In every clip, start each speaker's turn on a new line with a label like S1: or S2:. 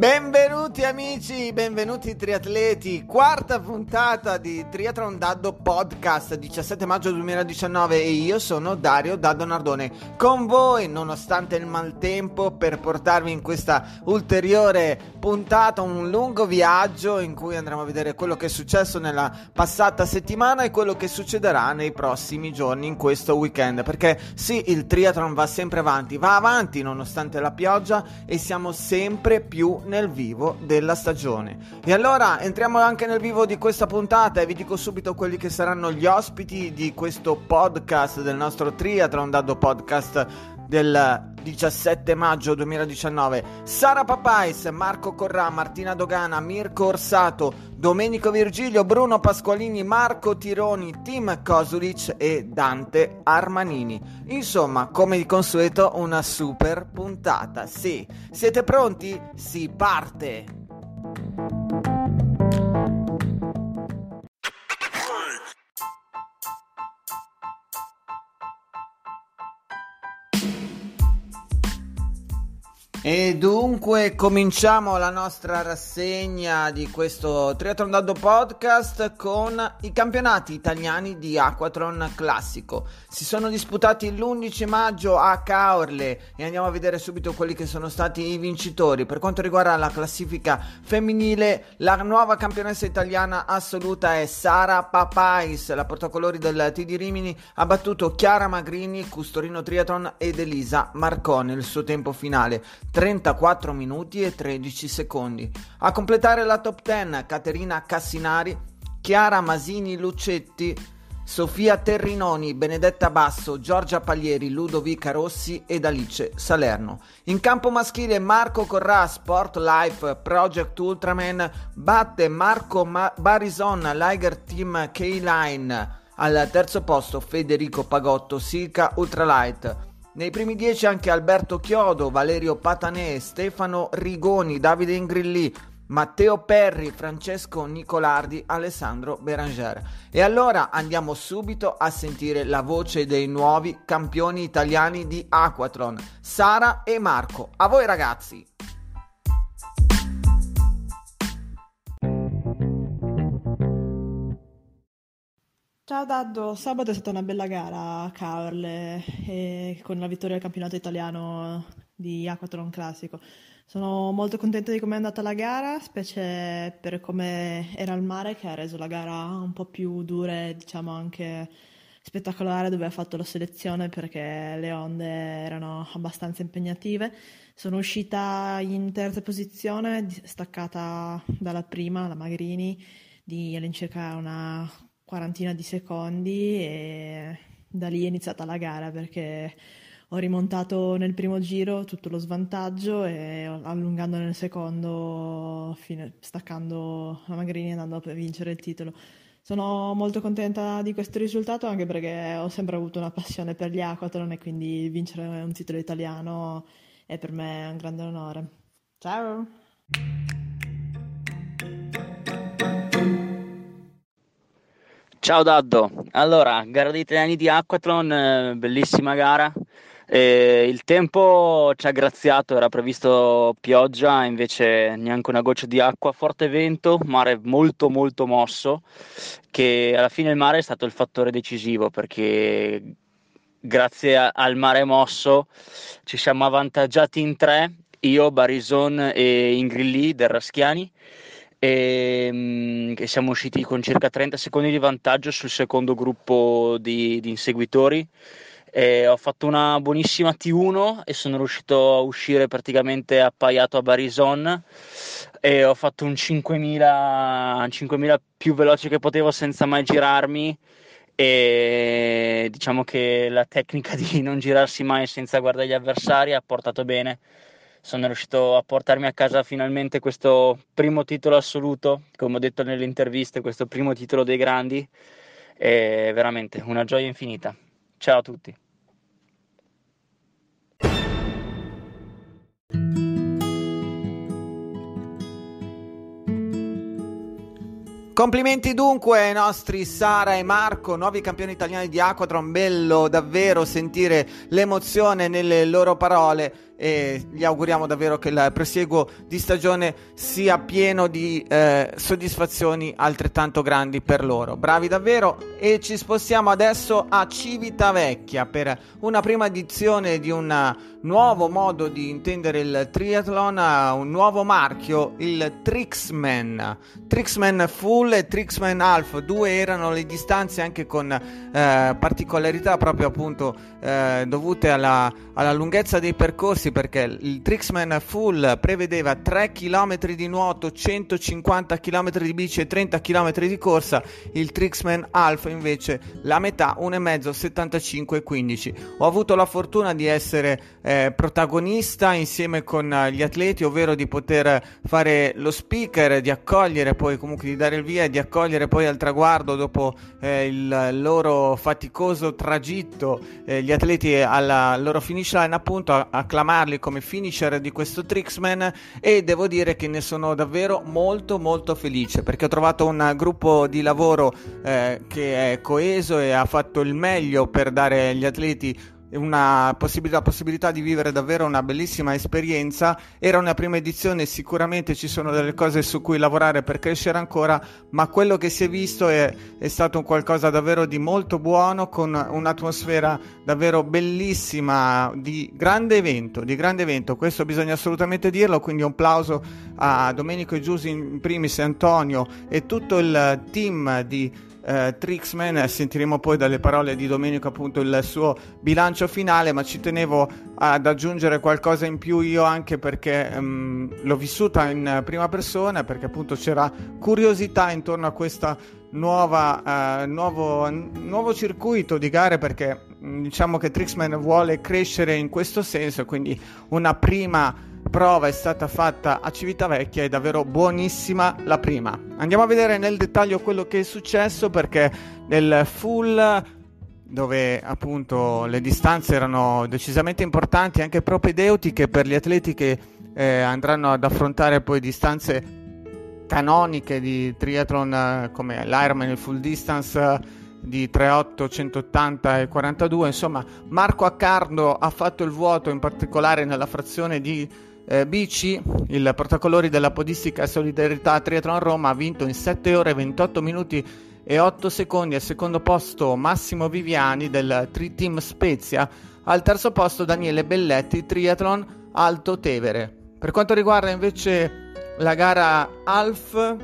S1: Benvenuti amici, benvenuti triatleti, quarta puntata di Triathlon Daddo Podcast 17 maggio 2019 e io sono Dario Daddo Nardone. Con voi nonostante il maltempo per portarvi in questa ulteriore puntata un lungo viaggio in cui andremo a vedere quello che è successo nella passata settimana e quello che succederà nei prossimi giorni in questo weekend. Perché sì il triathlon va sempre avanti, va avanti nonostante la pioggia e siamo sempre più nel vivo della stagione. E allora entriamo anche nel vivo di questa puntata e vi dico subito quelli che saranno gli ospiti di questo podcast del nostro Triathlon Dado Podcast del 17 maggio 2019 Sara Papais, Marco Corrà, Martina Dogana, Mirko Orsato, Domenico Virgilio, Bruno Pasqualini, Marco Tironi, Tim Kosulic e Dante Armanini. Insomma, come di consueto, una super puntata. Sì, siete pronti? Si parte! E dunque cominciamo la nostra rassegna di questo Triathlon Daddo Podcast con i campionati italiani di Aquatron Classico. Si sono disputati l'11 maggio a Caorle e andiamo a vedere subito quelli che sono stati i vincitori. Per quanto riguarda la classifica femminile, la nuova campionessa italiana assoluta è Sara Papais, la portacolori del TD Rimini, ha battuto Chiara Magrini, Custorino Triathlon ed Elisa Marcone, il suo tempo finale. 34 minuti e 13 secondi. A completare la top 10 Caterina Cassinari, Chiara Masini Lucetti, Sofia Terrinoni, Benedetta Basso, Giorgia Paglieri, Ludovica Rossi ed Alice Salerno. In campo maschile Marco Corrà, Sport Life, Project Ultraman, batte Marco Ma- Barison, Liger Team K-Line. Al terzo posto Federico Pagotto, Silca Ultralight. Nei primi dieci anche Alberto Chiodo, Valerio Patanè, Stefano Rigoni, Davide Ingrilli, Matteo Perri, Francesco Nicolardi, Alessandro Beranger. E allora andiamo subito a sentire la voce dei nuovi campioni italiani di Aquatron, Sara e Marco. A voi ragazzi!
S2: Ciao Daddo, sabato è stata una bella gara a Caorle e con la vittoria del campionato italiano di Aquatron Classico. Sono molto contenta di come è andata la gara, specie per come era il mare che ha reso la gara un po' più dura e diciamo anche spettacolare dove ha fatto la selezione perché le onde erano abbastanza impegnative. Sono uscita in terza posizione, staccata dalla prima, la Magrini, di all'incirca una quarantina di secondi e da lì è iniziata la gara perché ho rimontato nel primo giro tutto lo svantaggio e allungando nel secondo, fine, staccando la Magrini e andando a vincere il titolo. Sono molto contenta di questo risultato anche perché ho sempre avuto una passione per gli aquatron e quindi vincere un titolo italiano è per me un grande onore. Ciao!
S3: Ciao Daddo, allora, gara dei italiani di Aquathlon, eh, bellissima gara, E il tempo ci ha graziato, era previsto pioggia, invece neanche una goccia di acqua, forte vento, mare molto molto mosso, che alla fine il mare è stato il fattore decisivo perché grazie a, al mare mosso ci siamo avvantaggiati in tre, io, Barison e Ingrilli del Raschiani e, mm, e, siamo usciti con circa 30 secondi di vantaggio sul secondo gruppo di, di inseguitori. E ho fatto una buonissima T1 e sono riuscito a uscire praticamente appaiato a Barison. E ho fatto un 5000, 5000 più veloce che potevo senza mai girarmi. E diciamo che la tecnica di non girarsi mai senza guardare gli avversari ha portato bene sono riuscito a portarmi a casa finalmente questo primo titolo assoluto come ho detto nelle interviste questo primo titolo dei grandi. È veramente una gioia infinita. Ciao a tutti.
S1: Complimenti dunque ai nostri Sara e Marco, nuovi campioni italiani di Aquatron, bello davvero sentire l'emozione nelle loro parole e gli auguriamo davvero che il prosieguo di stagione sia pieno di eh, soddisfazioni altrettanto grandi per loro. Bravi davvero e ci spostiamo adesso a Civitavecchia per una prima edizione di un nuovo modo di intendere il triathlon, un nuovo marchio, il Trixman. Trixman Full e Trixman Half, due erano le distanze anche con eh, particolarità proprio appunto eh, dovute alla, alla lunghezza dei percorsi ragazzi perché il Trixman Full prevedeva 3 km di nuoto, 150 km di bici e 30 km di corsa, il Trixman Alpha invece la metà, 1,5, 75 e 15. Ho avuto la fortuna di essere eh, protagonista insieme con gli atleti, ovvero di poter fare lo speaker, di accogliere poi comunque di dare il via e di accogliere poi al traguardo dopo eh, il loro faticoso tragitto eh, gli atleti alla loro finish line appunto acclamare selezionarli come finisher di questo Trixman e devo dire che ne sono davvero molto molto felice perché ho trovato un gruppo di lavoro eh, che è coeso e ha fatto il meglio per dare agli atleti una possibilità, possibilità, di vivere davvero una bellissima esperienza. Era una prima edizione, sicuramente ci sono delle cose su cui lavorare per crescere ancora, ma quello che si è visto è, è stato un qualcosa davvero di molto buono, con un'atmosfera davvero bellissima, di grande evento, di grande evento. Questo bisogna assolutamente dirlo, quindi un plauso a Domenico e Giusi in primis, Antonio e tutto il team di eh, Trixman, sentiremo poi dalle parole di Domenico appunto il suo bilancio finale, ma ci tenevo ad aggiungere qualcosa in più io anche perché um, l'ho vissuta in prima persona, perché appunto c'era curiosità intorno a questa nuova, uh, nuovo, nuovo circuito di gare perché diciamo che Trixman vuole crescere in questo senso, quindi una prima prova è stata fatta a Civitavecchia, è davvero buonissima la prima. Andiamo a vedere nel dettaglio quello che è successo perché nel full dove appunto le distanze erano decisamente importanti, anche propedeutiche per gli atleti che eh, andranno ad affrontare poi distanze canoniche di triathlon eh, come l'Ironman, il full distance eh, di 3,8, 180 e 42. Insomma, Marco Accardo ha fatto il vuoto, in particolare nella frazione di eh, BC, il portacolori della podistica Solidarietà Triathlon Roma, ha vinto in 7 ore 28 minuti e 8 secondi al secondo posto Massimo Viviani del Tri Team Spezia, al terzo posto Daniele Belletti Triathlon Alto Tevere. Per quanto riguarda invece la gara Alf,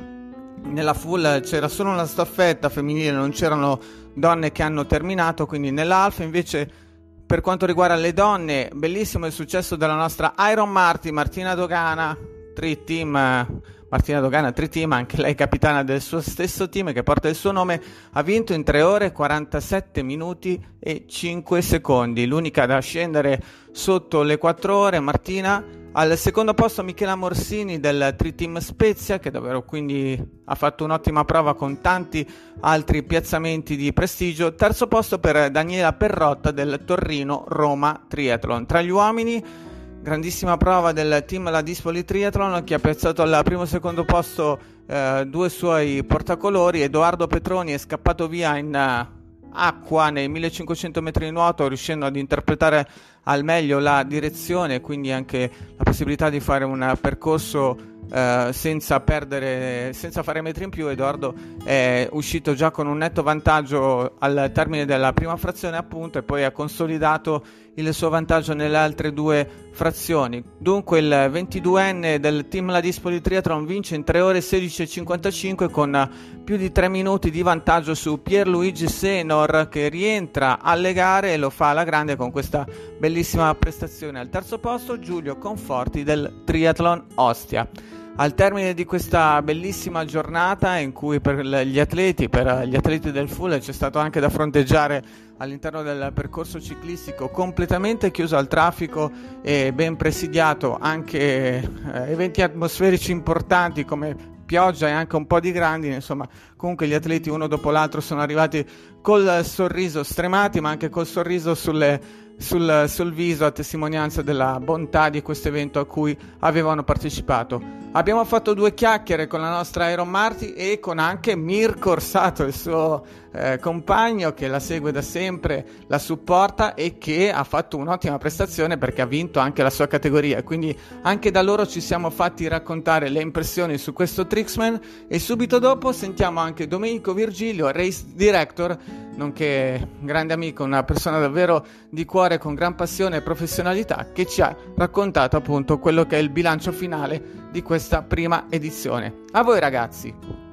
S1: nella full c'era solo una staffetta femminile, non c'erano donne che hanno terminato, quindi nell'Alf invece per quanto riguarda le donne, bellissimo il successo della nostra Iron Marty, Martina Dogana, Tri Team. Martina Dogana, Tri Team, anche lei capitana del suo stesso team che porta il suo nome, ha vinto in 3 ore 47 minuti e 5 secondi. L'unica da scendere sotto le 4 ore, Martina al secondo posto Michela Morsini del Tri Team Spezia, che davvero quindi ha fatto un'ottima prova con tanti altri piazzamenti di prestigio. Terzo posto per Daniela Perrotta del Torrino Roma Triathlon. Tra gli uomini, grandissima prova del team La Dispoli Triathlon che ha piazzato al primo e secondo posto eh, due suoi portacolori. Edoardo Petroni è scappato via in... Acqua nei 1500 metri di nuoto, riuscendo ad interpretare al meglio la direzione e quindi anche la possibilità di fare un percorso eh, senza perdere, senza fare metri in più. Edoardo è uscito già con un netto vantaggio al termine della prima frazione, appunto, e poi ha consolidato il suo vantaggio nelle altre due frazioni. Dunque il 22enne del team La Dispoli Triathlon vince in 3 ore 16.55 con più di 3 minuti di vantaggio su Pierluigi Senor che rientra alle gare e lo fa alla grande con questa bellissima prestazione. Al terzo posto Giulio Conforti del Triathlon Ostia. Al termine di questa bellissima giornata in cui per gli atleti, per gli atleti del full c'è stato anche da fronteggiare all'interno del percorso ciclistico completamente chiuso al traffico e ben presidiato anche eh, eventi atmosferici importanti come pioggia e anche un po' di grandine, insomma, comunque gli atleti uno dopo l'altro sono arrivati col sorriso stremati, ma anche col sorriso sulle sul, sul, viso a testimonianza della bontà di questo evento a cui avevano partecipato. Abbiamo fatto due chiacchiere con la nostra Iron Marti e con anche Mirko Orsato, il suo eh, compagno che la segue da sempre, la supporta e che ha fatto un'ottima prestazione perché ha vinto anche la sua categoria. Quindi anche da loro ci siamo fatti raccontare le impressioni su questo Trixman e subito dopo sentiamo anche Domenico Virgilio, race director, nonché grande amico, una persona davvero di cuore con gran passione e professionalità che ci ha raccontato appunto quello che è il bilancio finale di questa prima edizione. A voi ragazzi!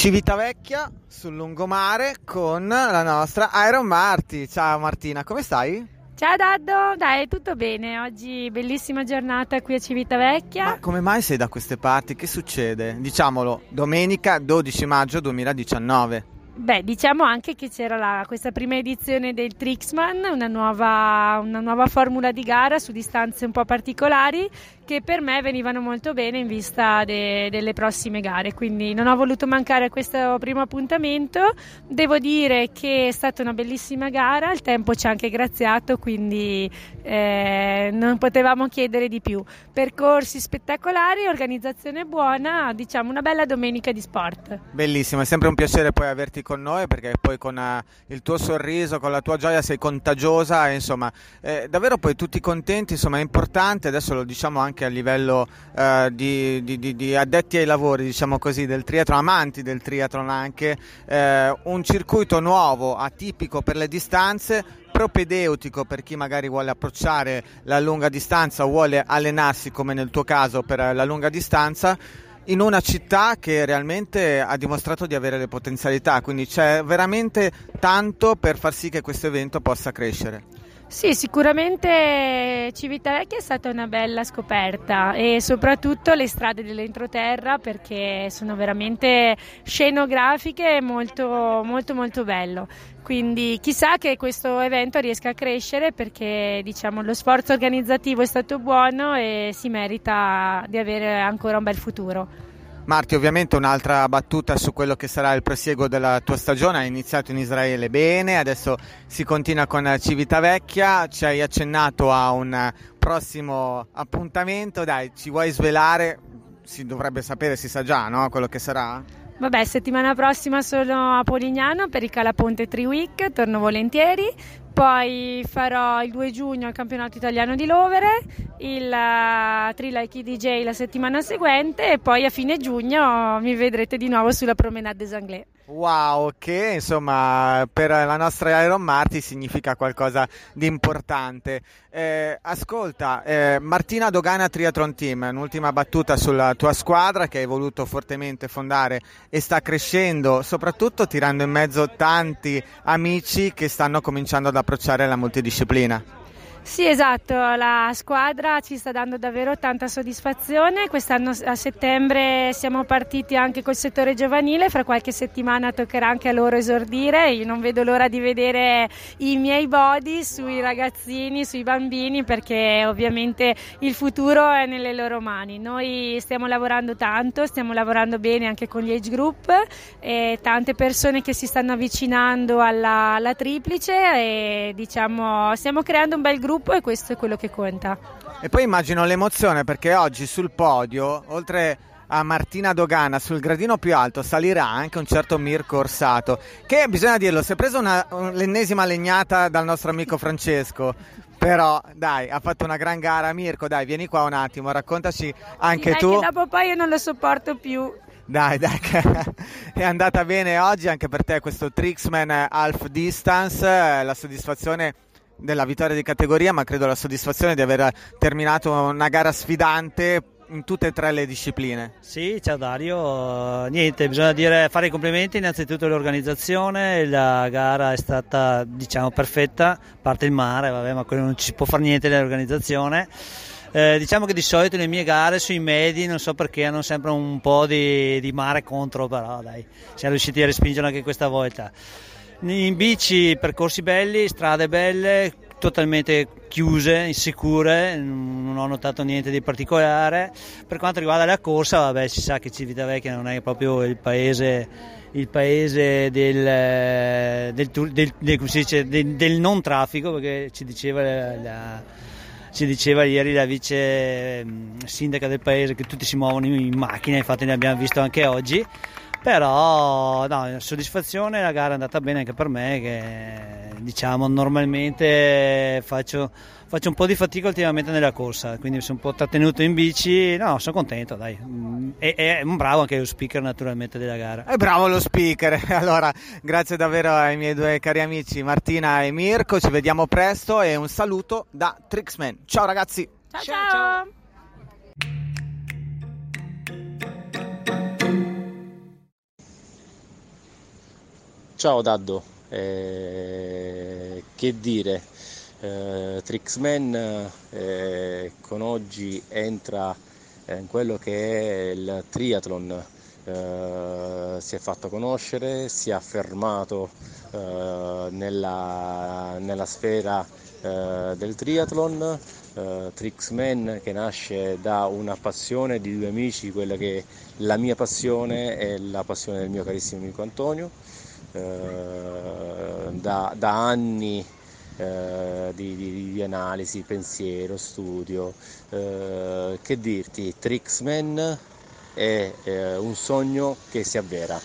S1: Civitavecchia sul lungomare con la nostra Iron Marti. Ciao Martina, come stai?
S4: Ciao Daddo, dai, tutto bene. Oggi bellissima giornata qui a Civitavecchia.
S1: Ma come mai sei da queste parti? Che succede? Diciamolo, domenica 12 maggio 2019.
S4: Beh, diciamo anche che c'era la, questa prima edizione del Trixman, una nuova, una nuova formula di gara su distanze un po' particolari che per me venivano molto bene in vista de, delle prossime gare, quindi non ho voluto mancare a questo primo appuntamento. Devo dire che è stata una bellissima gara, il tempo ci ha anche graziato, quindi eh, non potevamo chiedere di più. Percorsi spettacolari, organizzazione buona, diciamo una bella domenica di sport.
S1: Bellissimo, è sempre un piacere poi averti con noi perché poi con uh, il tuo sorriso, con la tua gioia sei contagiosa, insomma, eh, davvero poi tutti contenti, insomma è importante, adesso lo diciamo anche anche a livello eh, di, di, di, addetti ai lavori, diciamo così, del triathlon, amanti del triathlon anche, eh, un circuito nuovo, atipico per le distanze, propedeutico per chi magari vuole approcciare la lunga distanza o vuole allenarsi come nel tuo caso per la lunga distanza in una città che realmente ha dimostrato di avere le potenzialità, quindi c'è veramente tanto per far sì che questo evento possa crescere.
S4: Sì, sicuramente Civitavecchia è stata una bella scoperta e soprattutto le strade dell'entroterra perché sono veramente scenografiche molto molto molto bello. Quindi chissà che questo evento riesca a crescere perché diciamo, lo sforzo organizzativo è stato buono e si merita di avere ancora un bel futuro.
S1: Marti, ovviamente un'altra battuta su quello che sarà il prosieguo della tua stagione. Hai iniziato in Israele bene, adesso si continua con Civitavecchia. Ci hai accennato a un prossimo appuntamento. Dai, ci vuoi svelare? Si dovrebbe sapere, si sa già, no? Quello che sarà?
S4: Vabbè, settimana prossima sono a Polignano per il Calaponte Tri Week, torno volentieri. Poi farò il 2 giugno il campionato italiano di Lovere, il uh, Tri-Like DJ la settimana seguente e poi a fine giugno mi vedrete di nuovo sulla Promenade des Anglais.
S1: Wow, che insomma per la nostra Iron Marti significa qualcosa di importante. Eh, ascolta, eh, Martina Dogana Triathlon Team, un'ultima battuta sulla tua squadra che hai voluto fortemente fondare e sta crescendo, soprattutto tirando in mezzo tanti amici che stanno cominciando ad approcciare la multidisciplina.
S4: Sì, esatto, la squadra ci sta dando davvero tanta soddisfazione. Quest'anno a settembre siamo partiti anche col settore giovanile, fra qualche settimana toccherà anche a loro esordire. Io non vedo l'ora di vedere i miei body sui ragazzini, sui bambini, perché ovviamente il futuro è nelle loro mani. Noi stiamo lavorando tanto, stiamo lavorando bene anche con gli age group e tante persone che si stanno avvicinando alla, alla triplice e diciamo stiamo creando un bel gruppo gruppo e questo è quello che conta.
S1: E poi immagino l'emozione perché oggi sul podio, oltre a Martina Dogana sul gradino più alto salirà anche un certo Mirko Orsato, che bisogna dirlo, si è preso una, l'ennesima legnata dal nostro amico Francesco. Però dai, ha fatto una gran gara Mirko, dai, vieni qua un attimo, raccontaci anche
S4: dai,
S1: tu.
S4: Che dopo poi io non lo sopporto più.
S1: Dai, dai, è andata bene oggi anche per te questo Trixman Half Distance, la soddisfazione della vittoria di categoria, ma credo la soddisfazione di aver terminato una gara sfidante in tutte e tre le discipline.
S5: Sì, ciao Dario. Niente, bisogna dire, fare i complimenti innanzitutto all'organizzazione, la gara è stata diciamo perfetta, parte il mare, vabbè, ma quello non ci può fare niente nell'organizzazione. Eh, diciamo che di solito le mie gare sui medi non so perché hanno sempre un po' di, di mare contro, però dai, siamo riusciti a respingerlo anche questa volta. In bici percorsi belli, strade belle, totalmente chiuse, insicure, non ho notato niente di particolare. Per quanto riguarda la corsa, vabbè, si sa che Civitavecchia non è proprio il paese, il paese del, del, del, del, non traffico, perché ci diceva la, ci diceva ieri la vice sindaca del paese che tutti si muovono in macchina, infatti ne abbiamo visto anche oggi però no, soddisfazione, la gara è andata bene anche per me che diciamo normalmente faccio, faccio un po' di fatica ultimamente nella corsa, quindi sono un po' trattenuto in bici, no, sono contento, dai. E, è un bravo anche lo speaker naturalmente della gara.
S1: È bravo lo speaker, allora grazie davvero ai miei due cari amici Martina e Mirko, ci vediamo presto e un saluto da Trixman. Ciao ragazzi!
S4: ciao! ciao. ciao.
S6: Ciao Daddo, eh, che dire, eh, Trixman eh, con oggi entra in quello che è il triathlon, eh, si è fatto conoscere, si è affermato eh, nella, nella, sfera eh, del triathlon, Trixman che nasce da una passione di due amici, quella che la mia passione è la passione del mio carissimo amico Antonio. Eh, da, da, anni eh, di, di, di, analisi, pensiero, studio. Eh, che dirti, Trixman è un sogno che si avvera.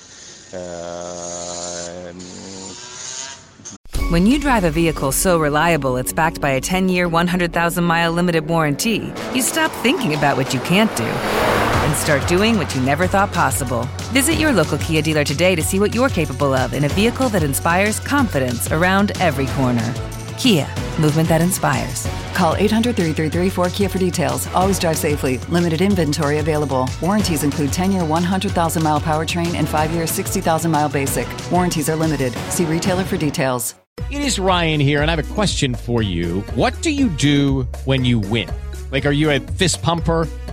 S7: When you drive a vehicle so reliable it's backed by a 10 year, 100,000 mile limited warranty, you stop thinking about what you can't do and start doing what you never thought possible. Visit your local Kia dealer today to see what you're capable of in a vehicle that inspires confidence around every corner. Kia, movement that inspires.
S8: Call 800 333 4KIA for details. Always drive safely. Limited inventory available. Warranties include 10 year 100,000 mile powertrain and 5 year 60,000 mile basic. Warranties are limited. See retailer for details.
S9: It is Ryan here, and I have a question for you. What do you do when you win? Like, are you a fist pumper?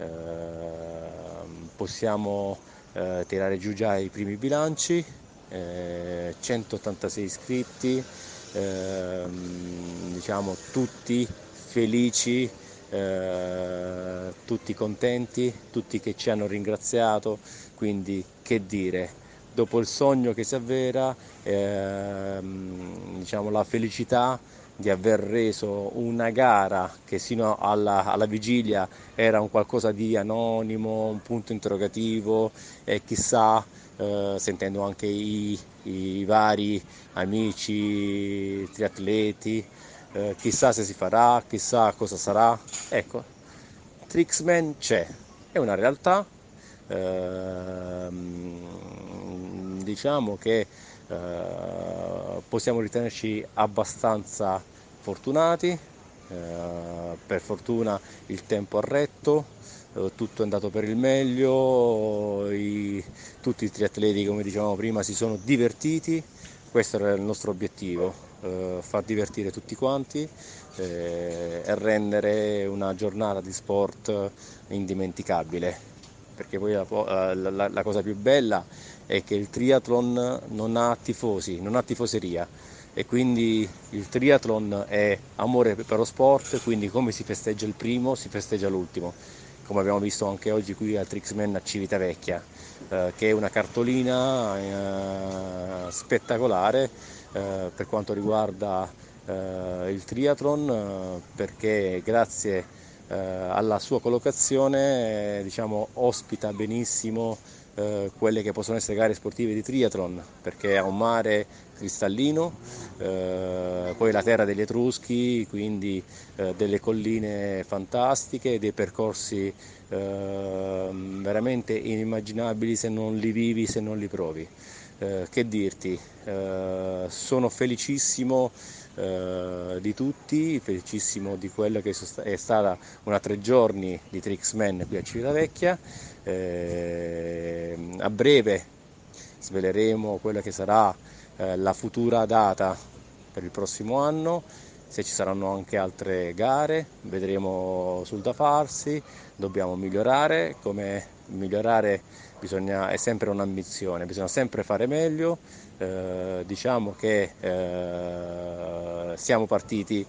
S6: Ehm, possiamo eh, tirare giù già i primi bilanci, 186 eh, iscritti, ehm, diciamo tutti felici, eh, tutti contenti, tutti che ci hanno ringraziato, quindi che dire, dopo il sogno che si avvera, ehm, diciamo la felicità di aver reso una gara che sino alla, alla, vigilia era un qualcosa di anonimo, un punto interrogativo e chissà, eh, sentendo anche i, i, vari amici triatleti, eh, chissà se si farà, chissà cosa sarà. Ecco, Trixman c'è, è una realtà, eh, diciamo che eh, possiamo ritenerci abbastanza fortunati, eh, per fortuna il tempo ha retto, eh, tutto è andato per il meglio, i, tutti i triatleti come dicevamo prima si sono divertiti, questo era il nostro obiettivo, eh, far divertire tutti quanti eh, e rendere una giornata di sport indimenticabile. perché poi la, la, la cosa più bella è che il triathlon non ha tifosi, non ha tifoseria. E quindi il triathlon è amore per lo sport, quindi come si festeggia il primo si festeggia l'ultimo, come abbiamo visto anche oggi qui al Trixman a Civitavecchia, eh, che è una cartolina eh, spettacolare eh, per quanto riguarda eh, il triathlon, eh, perché grazie eh, alla sua collocazione diciamo, ospita benissimo eh, quelle che possono essere gare sportive di triathlon perché ha un mare cristallino, eh, poi la terra degli Etruschi, quindi eh, delle colline fantastiche, dei percorsi ehm, veramente inimmaginabili se non li vivi, se non li provi. Eh, che dirti, eh, sono felicissimo di tutti, felicissimo di quella che è stata una tre giorni di Trixman qui a Civitavecchia. Eh, a breve sveleremo quella che sarà eh, la futura data per il prossimo anno, se ci saranno anche altre gare, vedremo sul da farsi, dobbiamo migliorare, come migliorare bisogna, è sempre un'ambizione, bisogna sempre fare meglio, eh, diciamo che eh, siamo partiti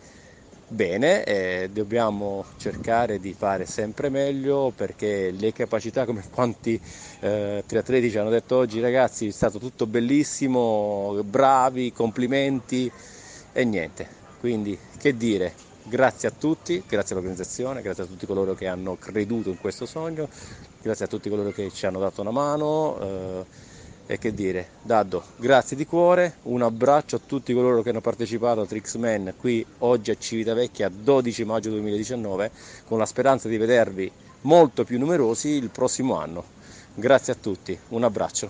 S6: bene e dobbiamo cercare di fare sempre meglio perché le capacità come quanti eh, triatleti ci hanno detto oggi ragazzi è stato tutto bellissimo bravi complimenti e niente. Quindi che dire? Grazie a tutti grazie all'organizzazione grazie a tutti coloro che hanno creduto in questo sogno grazie a tutti coloro che ci hanno dato una mano eh, e che dire, Daddo, grazie di cuore, un abbraccio a tutti coloro che hanno partecipato a Trixman qui oggi a Civitavecchia 12 maggio 2019 con la speranza di vedervi molto più numerosi il prossimo anno. Grazie a tutti, un abbraccio.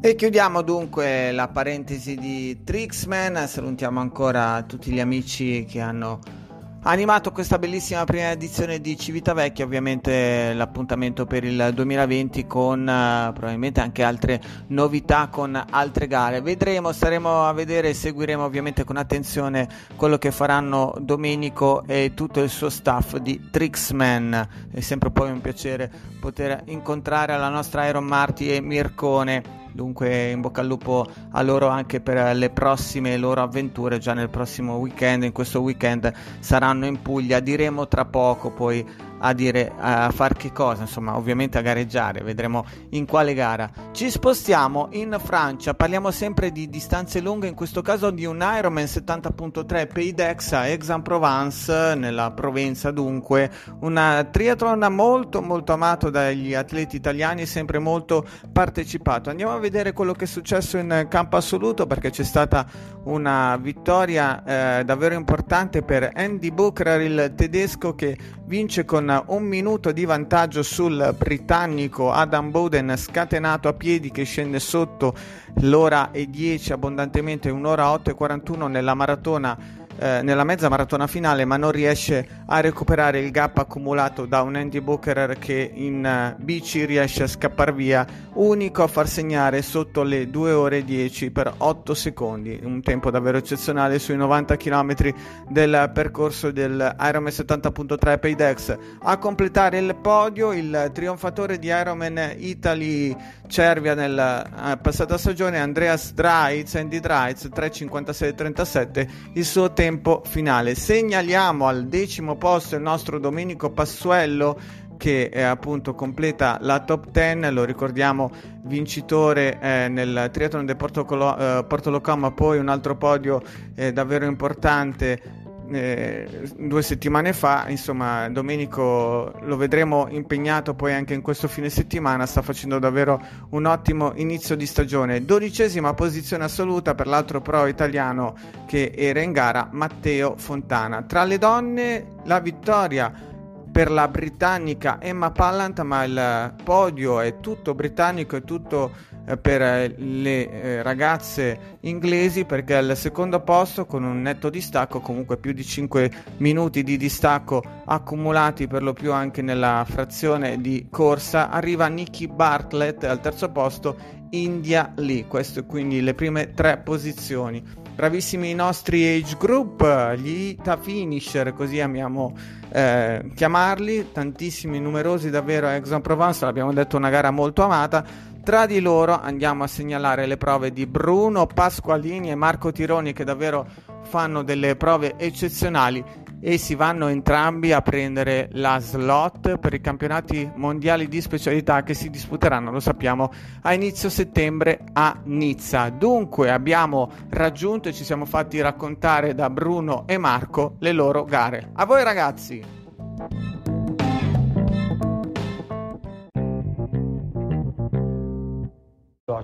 S1: E chiudiamo dunque la parentesi di Trixman, salutiamo ancora tutti gli amici che hanno ha animato questa bellissima prima edizione di Civitavecchia, ovviamente l'appuntamento per il 2020 con uh, probabilmente anche altre novità con altre gare. Vedremo, staremo a vedere e seguiremo ovviamente con attenzione quello che faranno Domenico e tutto il suo staff di Trixman. È sempre poi un piacere poter incontrare la nostra Iron Marti e Mircone Dunque in bocca al lupo a loro anche per le prossime loro avventure. Già nel prossimo weekend, in questo weekend saranno in Puglia, diremo tra poco poi a dire a far che cosa, insomma, ovviamente a gareggiare, vedremo in quale gara. Ci spostiamo in Francia, parliamo sempre di distanze lunghe, in questo caso di un Ironman 70.3 Pays d'Aix a Aix-en-Provence, nella Provenza dunque, un triathlon molto molto amato dagli atleti italiani, sempre molto partecipato. Andiamo a vedere quello che è successo in campo assoluto perché c'è stata una vittoria eh, davvero importante per Andy Booker, il tedesco che vince con un minuto di vantaggio sul britannico Adam Bowden scatenato a piedi che scende sotto l'ora e 10 abbondantemente un'ora 8 e 41 nella maratona eh, nella mezza maratona finale, ma non riesce a recuperare il gap accumulato da un Andy Booker che in uh, bici riesce a scappare via, unico a far segnare sotto le 2 ore 10 per 8 secondi, un tempo davvero eccezionale sui 90 km del percorso del Ironman 70.3 Paydex. A completare il podio il trionfatore di Ironman Italy Cervia nella uh, passata stagione Andreas Dreitz, Andy Dreitz 3.56.37, il suo tempo tempo finale. Segnaliamo al decimo posto il nostro Domenico Passuello che eh, appunto completa la top 10, lo ricordiamo vincitore eh, nel triathlon del Porto, Colo- eh, Porto Locoma, poi un altro podio eh, davvero importante eh, due settimane fa, insomma, Domenico lo vedremo impegnato poi anche in questo fine settimana, sta facendo davvero un ottimo inizio di stagione. Dodicesima posizione assoluta per l'altro pro italiano che era in gara, Matteo Fontana. Tra le donne la vittoria per la britannica Emma Pallant, ma il podio è tutto britannico, è tutto eh, per eh, le eh, ragazze inglesi perché al secondo posto con un netto distacco, comunque più di 5 minuti di distacco accumulati per lo più anche nella frazione di corsa, arriva Nikki Bartlett al terzo posto, India Lee, queste quindi le prime tre posizioni. Bravissimi i nostri age group, gli Ita Finisher, così amiamo eh, chiamarli, tantissimi, numerosi davvero a Aix-en-Provence, l'abbiamo detto una gara molto amata. Tra di loro andiamo a segnalare le prove di Bruno Pasqualini e Marco Tironi che davvero fanno delle prove eccezionali e si vanno entrambi a prendere la slot per i campionati mondiali di specialità che si disputeranno, lo sappiamo, a inizio settembre a Nizza. Dunque abbiamo raggiunto e ci siamo fatti raccontare da Bruno e Marco le loro gare. A voi ragazzi!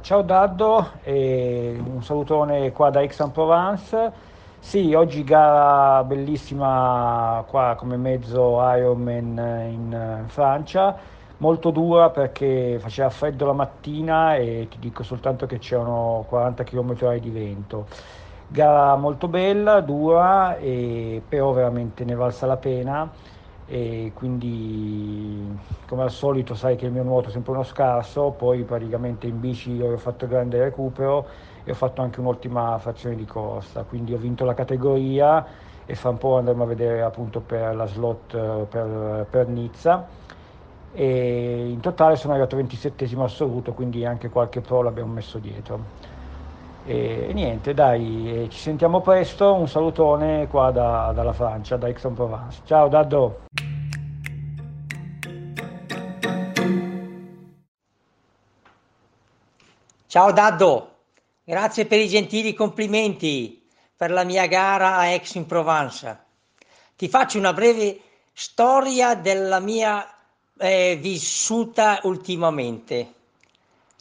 S10: Ciao Daddo, un salutone qua da Aix-en-Provence. Sì, oggi gara bellissima qua come mezzo Ironman in Francia, molto dura perché faceva freddo la mattina e ti dico soltanto che c'erano 40 km di vento. Gara molto bella, dura, e però veramente ne valsa la pena e quindi come al solito sai che il mio nuoto è sempre uno scarso, poi praticamente in bici ho fatto grande recupero e ho fatto anche un'ottima frazione di corsa, quindi ho vinto la categoria e fra un po' andremo a vedere appunto per la slot eh, per, per Nizza e in totale sono arrivato 27 assoluto, quindi anche qualche pro l'abbiamo messo dietro. E, niente, dai, ci sentiamo presto. Un salutone qua da, dalla Francia, da Aix-en-Provence. Ciao Daddo!
S11: Ciao Daddo, grazie per i gentili complimenti per la mia gara a Aix-en-Provence. Ti faccio una breve storia della mia eh, vissuta ultimamente.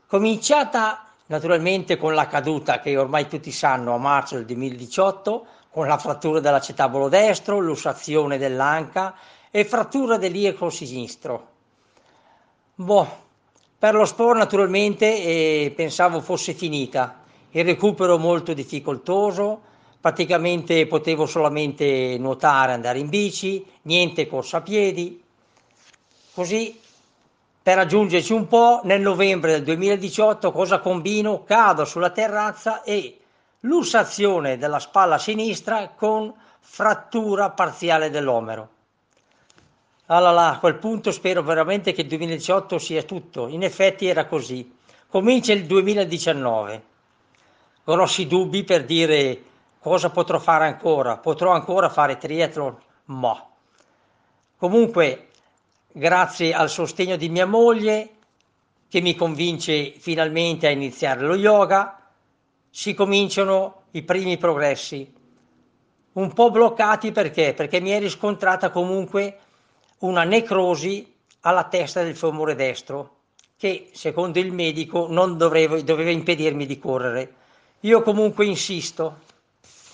S11: Cominciata naturalmente con la caduta che ormai tutti sanno a marzo del 2018, con la frattura dell'acetabolo destro, lussazione dell'anca e frattura dell'ieco sinistro. Boh, per lo sport naturalmente eh, pensavo fosse finita, il recupero molto difficoltoso, praticamente potevo solamente nuotare, andare in bici, niente corsa a piedi. Così per aggiungerci un po', nel novembre del 2018 cosa combino? Cado sulla terrazza e lussazione della spalla sinistra con frattura parziale dell'omero. Allora, a quel punto spero veramente che il 2018 sia tutto. In effetti era così. Comincia il 2019. Grossi dubbi per dire cosa potrò fare ancora. Potrò ancora fare triathlon? Ma. Comunque, grazie al sostegno di mia moglie che mi convince finalmente a iniziare lo yoga, si cominciano i primi progressi. Un po' bloccati perché? Perché mi è riscontrata comunque una necrosi alla testa del femore destro che secondo il medico non doveva, doveva impedirmi di correre. Io comunque insisto,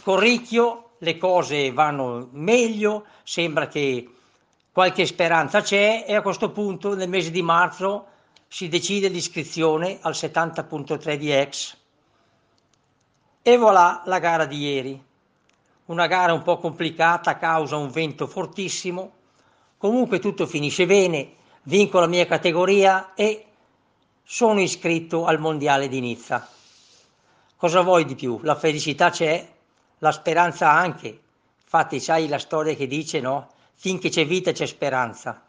S11: corricchio, le cose vanno meglio, sembra che qualche speranza c'è e a questo punto nel mese di marzo si decide l'iscrizione al 70.3 di ex. E voilà la gara di ieri. Una gara un po' complicata a causa un vento fortissimo. Comunque tutto finisce bene, vinco la mia categoria e sono iscritto al Mondiale di Nizza. Cosa vuoi di più? La felicità c'è, la speranza anche. Infatti sai la storia che dice, no? finché c'è vita c'è speranza.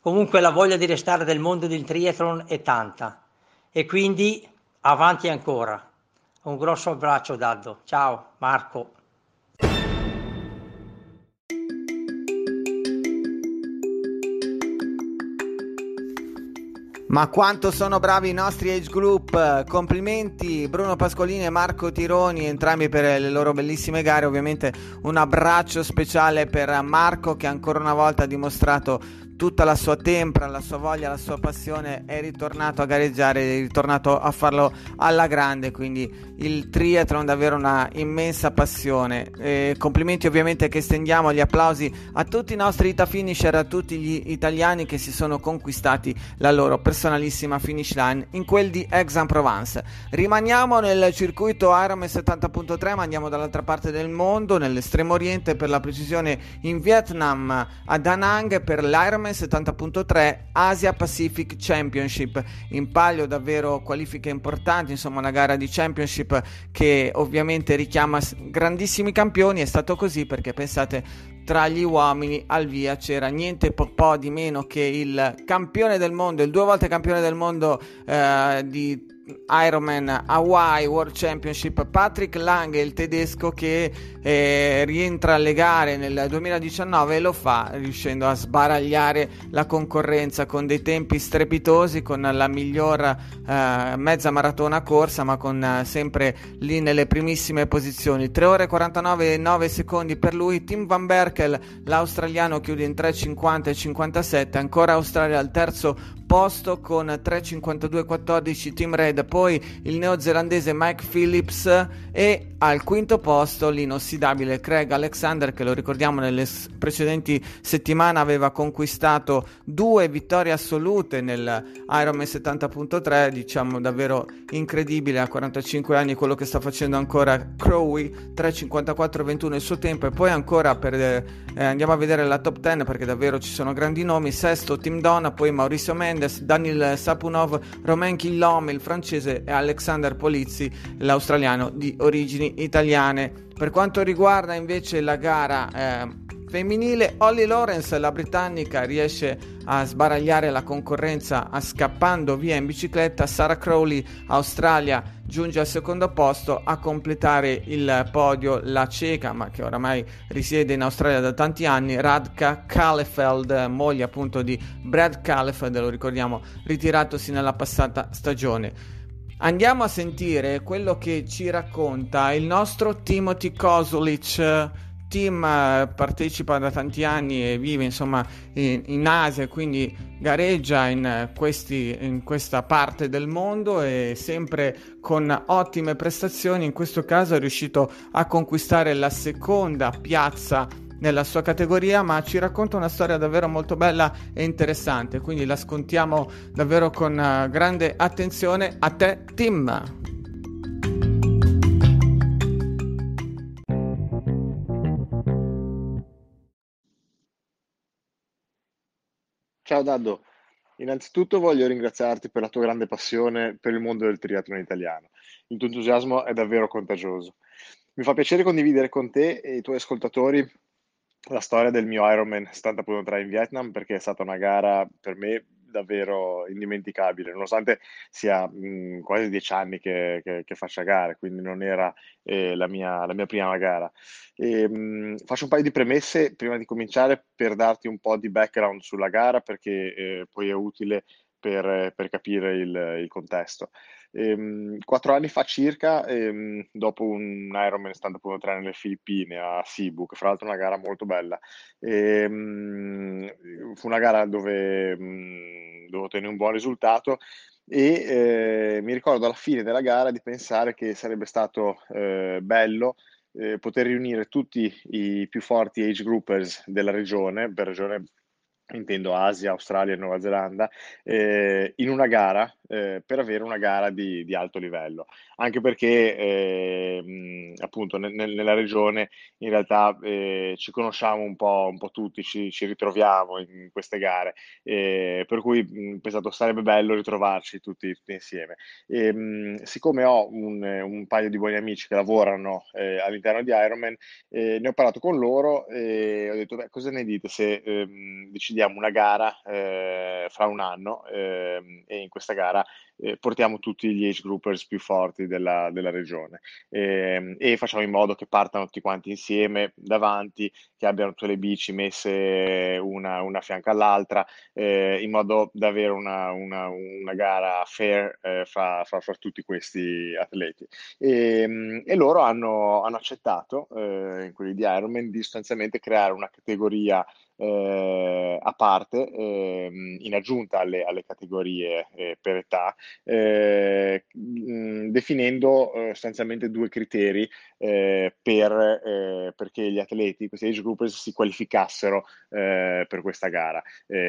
S11: Comunque la voglia di restare nel mondo del triathlon è tanta e quindi avanti ancora. Un grosso abbraccio Daddo. Ciao Marco.
S1: Ma quanto sono bravi i nostri age group! Complimenti Bruno Pascolini e Marco Tironi, entrambi per le loro bellissime gare. Ovviamente un abbraccio speciale per Marco che ancora una volta ha dimostrato tutta la sua tempra, la sua voglia, la sua passione, è ritornato a gareggiare, è ritornato a farlo alla grande, quindi il triathlon davvero una immensa passione. E complimenti ovviamente che stendiamo gli applausi a tutti i nostri Ita Finisher, a tutti gli italiani che si sono conquistati la loro personalissima finish line in quel di Aix-en-Provence. Rimaniamo nel circuito Ironman 70.3, ma andiamo dall'altra parte del mondo, nell'estremo oriente per la precisione in Vietnam, a Da Nang per l'Ironman Ironman 70.3 Asia Pacific Championship, in palio davvero qualifiche importanti, insomma una gara di championship che ovviamente richiama grandissimi campioni, è stato così perché pensate tra gli uomini al via c'era niente po', po di meno che il campione del mondo, il due volte campione del mondo eh, di Ironman Hawaii World Championship Patrick Lange, il tedesco che eh, rientra alle gare nel 2019 e lo fa riuscendo a sbaragliare la concorrenza con dei tempi strepitosi, con la miglior eh, mezza maratona corsa, ma con eh, sempre lì nelle primissime posizioni. 3 ore 49 e 9 secondi per lui. Tim Van Berkel, l'australiano, chiude in 3.50 e 57. Ancora Australia al terzo posto con 3.52.14 Team Red, poi il neozelandese Mike Phillips e al quinto posto l'inossidabile Craig Alexander che lo ricordiamo nelle precedenti settimane aveva conquistato due vittorie assolute nel Ironman 70.3, diciamo davvero incredibile a 45 anni quello che sta facendo ancora Crowley, 3.54.21 il suo tempo e poi ancora per, eh, andiamo a vedere la top 10 perché davvero ci sono grandi nomi, sesto Tim Donna, poi Mauricio Mendes Mendes, Daniel Sapunov, Romain Quillom, il francese, e Alexander Polizzi, l'australiano di origini italiane. Per quanto riguarda invece la gara eh, femminile, Holly Lawrence, la britannica, riesce a sbaragliare la concorrenza scappando via in bicicletta. Sarah Crowley, Australia, giunge al secondo posto a completare il podio la ceca, ma che oramai risiede in Australia da tanti anni, Radka Kalefeld, moglie appunto di Brad Kalefeld, lo ricordiamo, ritiratosi nella passata stagione. Andiamo a sentire quello che ci racconta il nostro Timothy Kosulic Eh, partecipa da tanti anni e vive insomma in, in Asia, quindi gareggia in, eh, questi, in, questa parte del mondo e sempre con ottime prestazioni. In questo caso è riuscito a conquistare la seconda piazza nella sua categoria, ma ci racconta una storia davvero molto bella e interessante. Quindi la scontiamo davvero con uh, grande attenzione. A te, Tim!
S12: Ciao Daddo, innanzitutto voglio ringraziarti per la tua grande passione per il mondo del triathlon italiano. Il tuo entusiasmo è davvero contagioso. Mi fa piacere condividere con te e i tuoi ascoltatori la storia del mio Ironman 70.3 in Vietnam perché è stata una gara per me davvero indimenticabile, nonostante sia mh, quasi dieci anni che, che, che faccia gare, quindi non era eh, la, mia, la, mia, prima gara. E, mh, faccio un paio di premesse prima di cominciare per darti un po' di background sulla gara perché eh, poi è utile per, per capire il, il contesto. Ehm, quattro anni fa circa, ehm, dopo un Ironman stand up 3 nelle Filippine a Cebu, che fra l'altro è una gara molto bella, ehm, fu una gara dove, mh, dove ottenere un buon risultato e eh, mi ricordo alla fine della gara di pensare che sarebbe stato eh, bello eh, poter riunire tutti i più forti age groupers della regione, per regione intendo Asia, Australia e Nuova Zelanda, eh, in una gara eh, per avere una gara di, di, alto livello, anche perché eh, appunto nel, nella regione in realtà eh, ci conosciamo un po', un po tutti, ci, ci, ritroviamo in queste gare, eh, per cui ho pensato sarebbe bello ritrovarci tutti, tutti insieme. E, mh, siccome ho un, un, paio di buoni amici che lavorano eh, all'interno di Ironman, ne ho parlato con loro e ho detto, beh, cosa ne dite se ehm, decidiamo una gara eh, fra un anno eh, e in questa gara eh, portiamo tutti gli age groupers più forti della, della regione eh, e facciamo in modo che partano tutti quanti insieme davanti, che abbiano tutte le bici messe una, una a fianco all'altra, eh, in modo da avere una, una, una gara fair eh, fra, fra, fra, tutti questi atleti. E, ehm, e loro hanno, hanno accettato, in quelli di Ironman, di sostanzialmente creare una categoria eh, a parte, eh, in aggiunta alle, alle categorie eh, per età, eh, mh, definendo eh, sostanzialmente due criteri eh, per, perché gli atleti, questi age groupers, si qualificassero per questa gara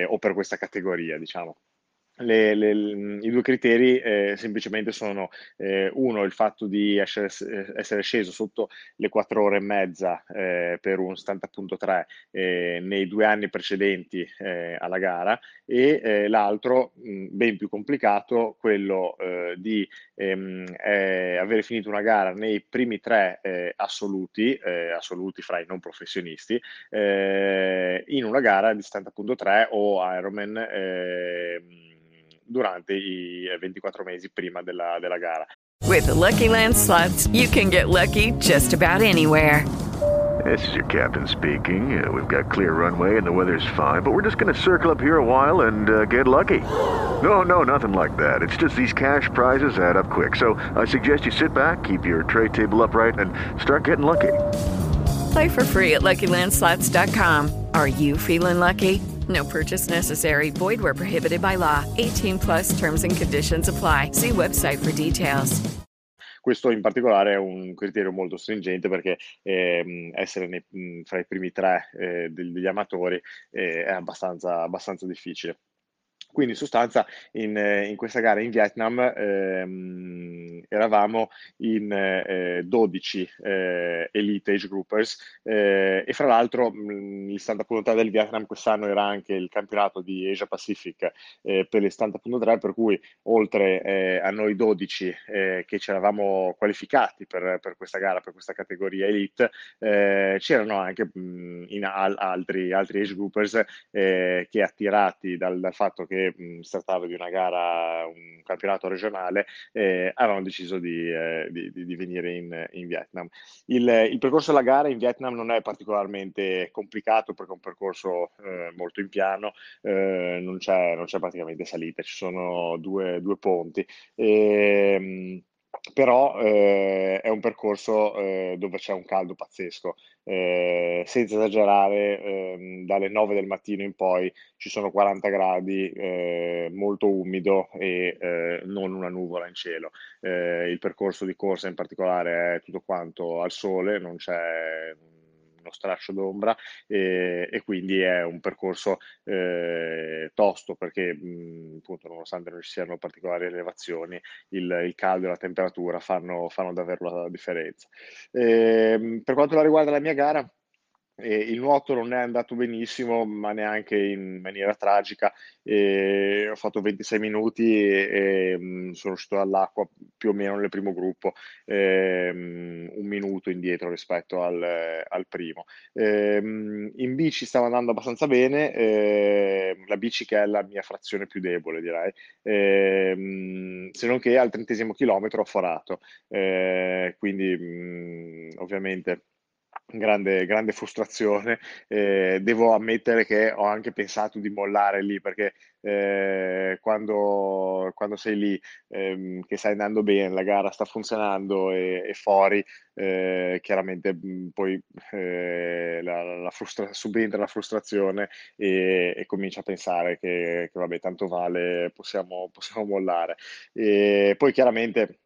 S12: o per questa categoria, diciamo. Le, le, I due criteri eh, semplicemente sono eh, uno il fatto di essere, essere, sceso sotto le 4 ore e mezza eh, per un 70.3 eh, nei due anni precedenti eh, alla gara e eh, l'altro, mh, ben più complicato, quello di ehm, avere finito una gara nei primi tre assoluti, assoluti fra i non professionisti, in una gara di 70.3 o Ironman ehm, durante i 24 mesi prima della, della gara.
S13: With the Lucky Land slots, you can get lucky just about anywhere.
S14: This is your captain speaking. Uh, we've got clear runway and the weather's fine, but we're just going to circle up here a while and uh, get lucky. No, no, nothing like that. It's just these cash prizes add up quick. So I suggest you sit back, keep your tray table upright, and start getting lucky.
S13: Play for free at LuckyLandSlots.com. Are you feeling lucky? No purchase necessary. Void where prohibited by law. 18 plus terms and conditions apply. See website for details.
S12: Questo in particolare è un criterio molto stringente perché eh, essere nei, fra i primi tre eh, degli amatori eh, è abbastanza, abbastanza difficile. Quindi in sostanza in, in questa gara in Vietnam ehm, eravamo in eh, 12 eh, Elite Age Groupers eh, e fra l'altro mh, il 70.3 del Vietnam quest'anno era anche il campionato di Asia Pacific eh, per il 70.3 per cui oltre eh, a noi 12 eh, che ci eravamo qualificati per, per, questa gara, per questa categoria Elite, c'erano anche mh, in al, altri, altri Age Groupers che attirati dal, dal fatto che mh, si trattava di una gara, un campionato regionale, eh, avevano deciso di, eh, di, di venire in, in Vietnam. Il, il, percorso della gara in Vietnam non è particolarmente complicato perché è un percorso eh, molto in piano, eh, non c'è, non, c'è, praticamente salita, ci sono due, due ponti. E, ehm, però eh, è un percorso eh, dove c'è un caldo pazzesco, eh, senza esagerare, ehm, dalle 9 del mattino in poi ci sono 40 gradi, eh, molto umido e eh, non una nuvola in cielo. Eh, il percorso di corsa in particolare è tutto quanto al sole, non c'è uno straccio d'ombra e, e quindi è un percorso eh, tosto perché mh, appunto nonostante non ci siano particolari elevazioni il, il caldo e la temperatura fanno, fanno davvero la differenza. Eh, per quanto riguarda la mia gara, e il nuoto non è andato benissimo, ma neanche in maniera tragica. E ho fatto 26 minuti e, e mm, sono uscito dall'acqua più o meno nel primo gruppo, e, um, un minuto indietro rispetto al, al primo. E, um, in bici stavo andando abbastanza bene, ehm, la bici che è la mia frazione più debole, direi, um, se non che al trentesimo chilometro ho forato, eh, quindi mm, ovviamente grande, grande frustrazione. Eh, devo ammettere che ho anche pensato di mollare lì perché eh, quando, quando, sei lì, ehm, che stai andando bene, la gara sta funzionando e, e fuori, eh, chiaramente mh, mm, poi eh, la, la frustra- subentra la frustrazione e, e comincia a pensare che, che, vabbè, tanto vale, possiamo, possiamo mollare. E poi chiaramente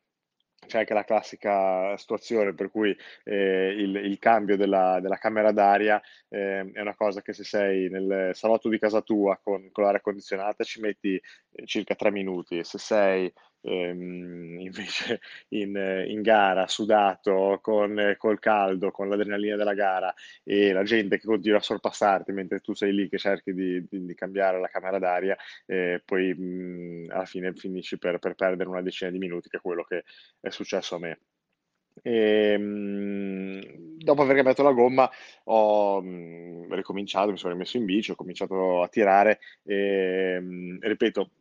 S12: c'è anche la classica situazione per cui eh, il, il, cambio della, della camera d'aria eh, è una cosa che se sei nel salotto di casa tua con, con l'aria condizionata ci metti eh, circa tre minuti. Se sei ehm, invece in, in, gara, sudato, con, col caldo, con l'adrenalina della gara e la gente che continua a sorpassarti mentre tu sei lì che cerchi di, di, di cambiare la camera d'aria, eh, poi mh, alla fine finisci per, per perdere una decina di minuti, che è quello che è successo a me. E, mh, dopo aver cambiato la gomma ho mh, ricominciato, mi sono rimesso in bici, ho cominciato a tirare e mh, ripeto,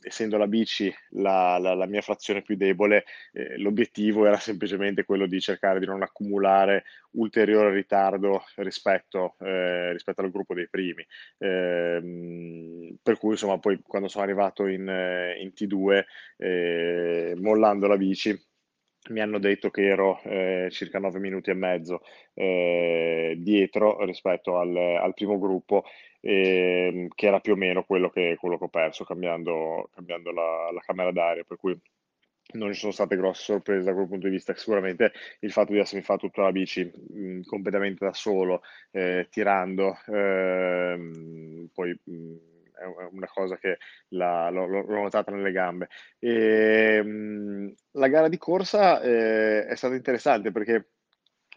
S12: essendo la bici la, la, la, mia frazione più debole, eh, l'obiettivo era semplicemente quello di cercare di non accumulare ulteriore ritardo rispetto, eh, rispetto al gruppo dei primi. Eh, per cui insomma poi quando sono arrivato in, in T2 eh, mollando la bici mi hanno detto che ero eh, circa 9 minuti e mezzo eh, dietro rispetto al, al primo gruppo, eh, che era più o meno quello che, quello che ho perso cambiando, cambiando la, la, camera d'aria, per cui non ci sono state grosse sorprese da quel punto di vista. Sicuramente il fatto di essermi fatto tutta la bici mh, completamente da solo, eh, tirando, ehm, poi... Mh, è una cosa che la, l'ho, l'ho, notata nelle gambe. E, mh, la gara di corsa eh, è stata interessante perché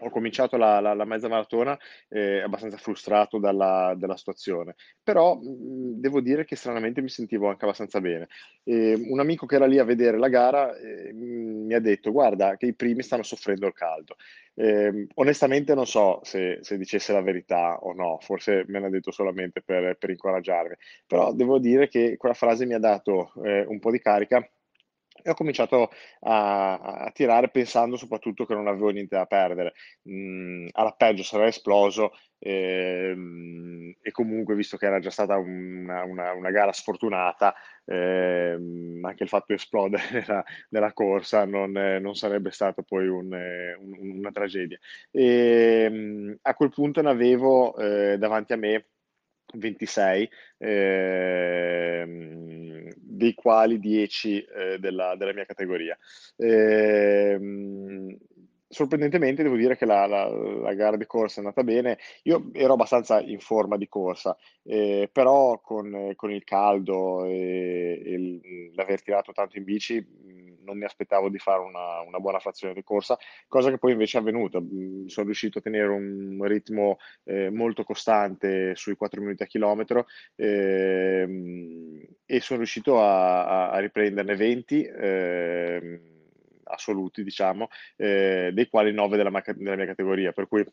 S12: ho cominciato la, la, la mezza maratona eh, abbastanza frustrato dalla, dalla situazione, però mh, devo dire che stranamente mi sentivo anche abbastanza bene. E un amico che era lì a vedere la gara eh, mi ha detto guarda che i primi stanno soffrendo il caldo. Eh, onestamente non so se, se, dicesse la verità o no, forse me l'ha detto solamente per, per, incoraggiarmi, però devo dire che quella frase mi ha dato eh, un po' di carica e ho cominciato a, a, tirare pensando soprattutto che non avevo niente da perdere. Mm, alla peggio sarei esploso e, ehm, e, comunque visto che era già stata una, una, una gara sfortunata, eh, anche il fatto di esplodere nella, nella corsa non, non, sarebbe stato poi un, un, una tragedia. E, a quel punto ne avevo eh, davanti a me 26, ehm, dei quali 10 eh, della, della, mia categoria. Ehm, sorprendentemente devo dire che la, la, la, gara di corsa è andata bene. Io ero abbastanza in forma di corsa, eh, però con, con, il caldo e, e l'aver tirato tanto in bici non mi aspettavo di fare una, una, buona frazione di corsa, cosa che poi invece è avvenuta. Sono riuscito a tenere un ritmo eh, molto costante sui 4 minuti a chilometro eh, e sono riuscito a, a riprenderne 20. Eh, assoluti, diciamo, eh, dei quali 9 della, della mia categoria, per cui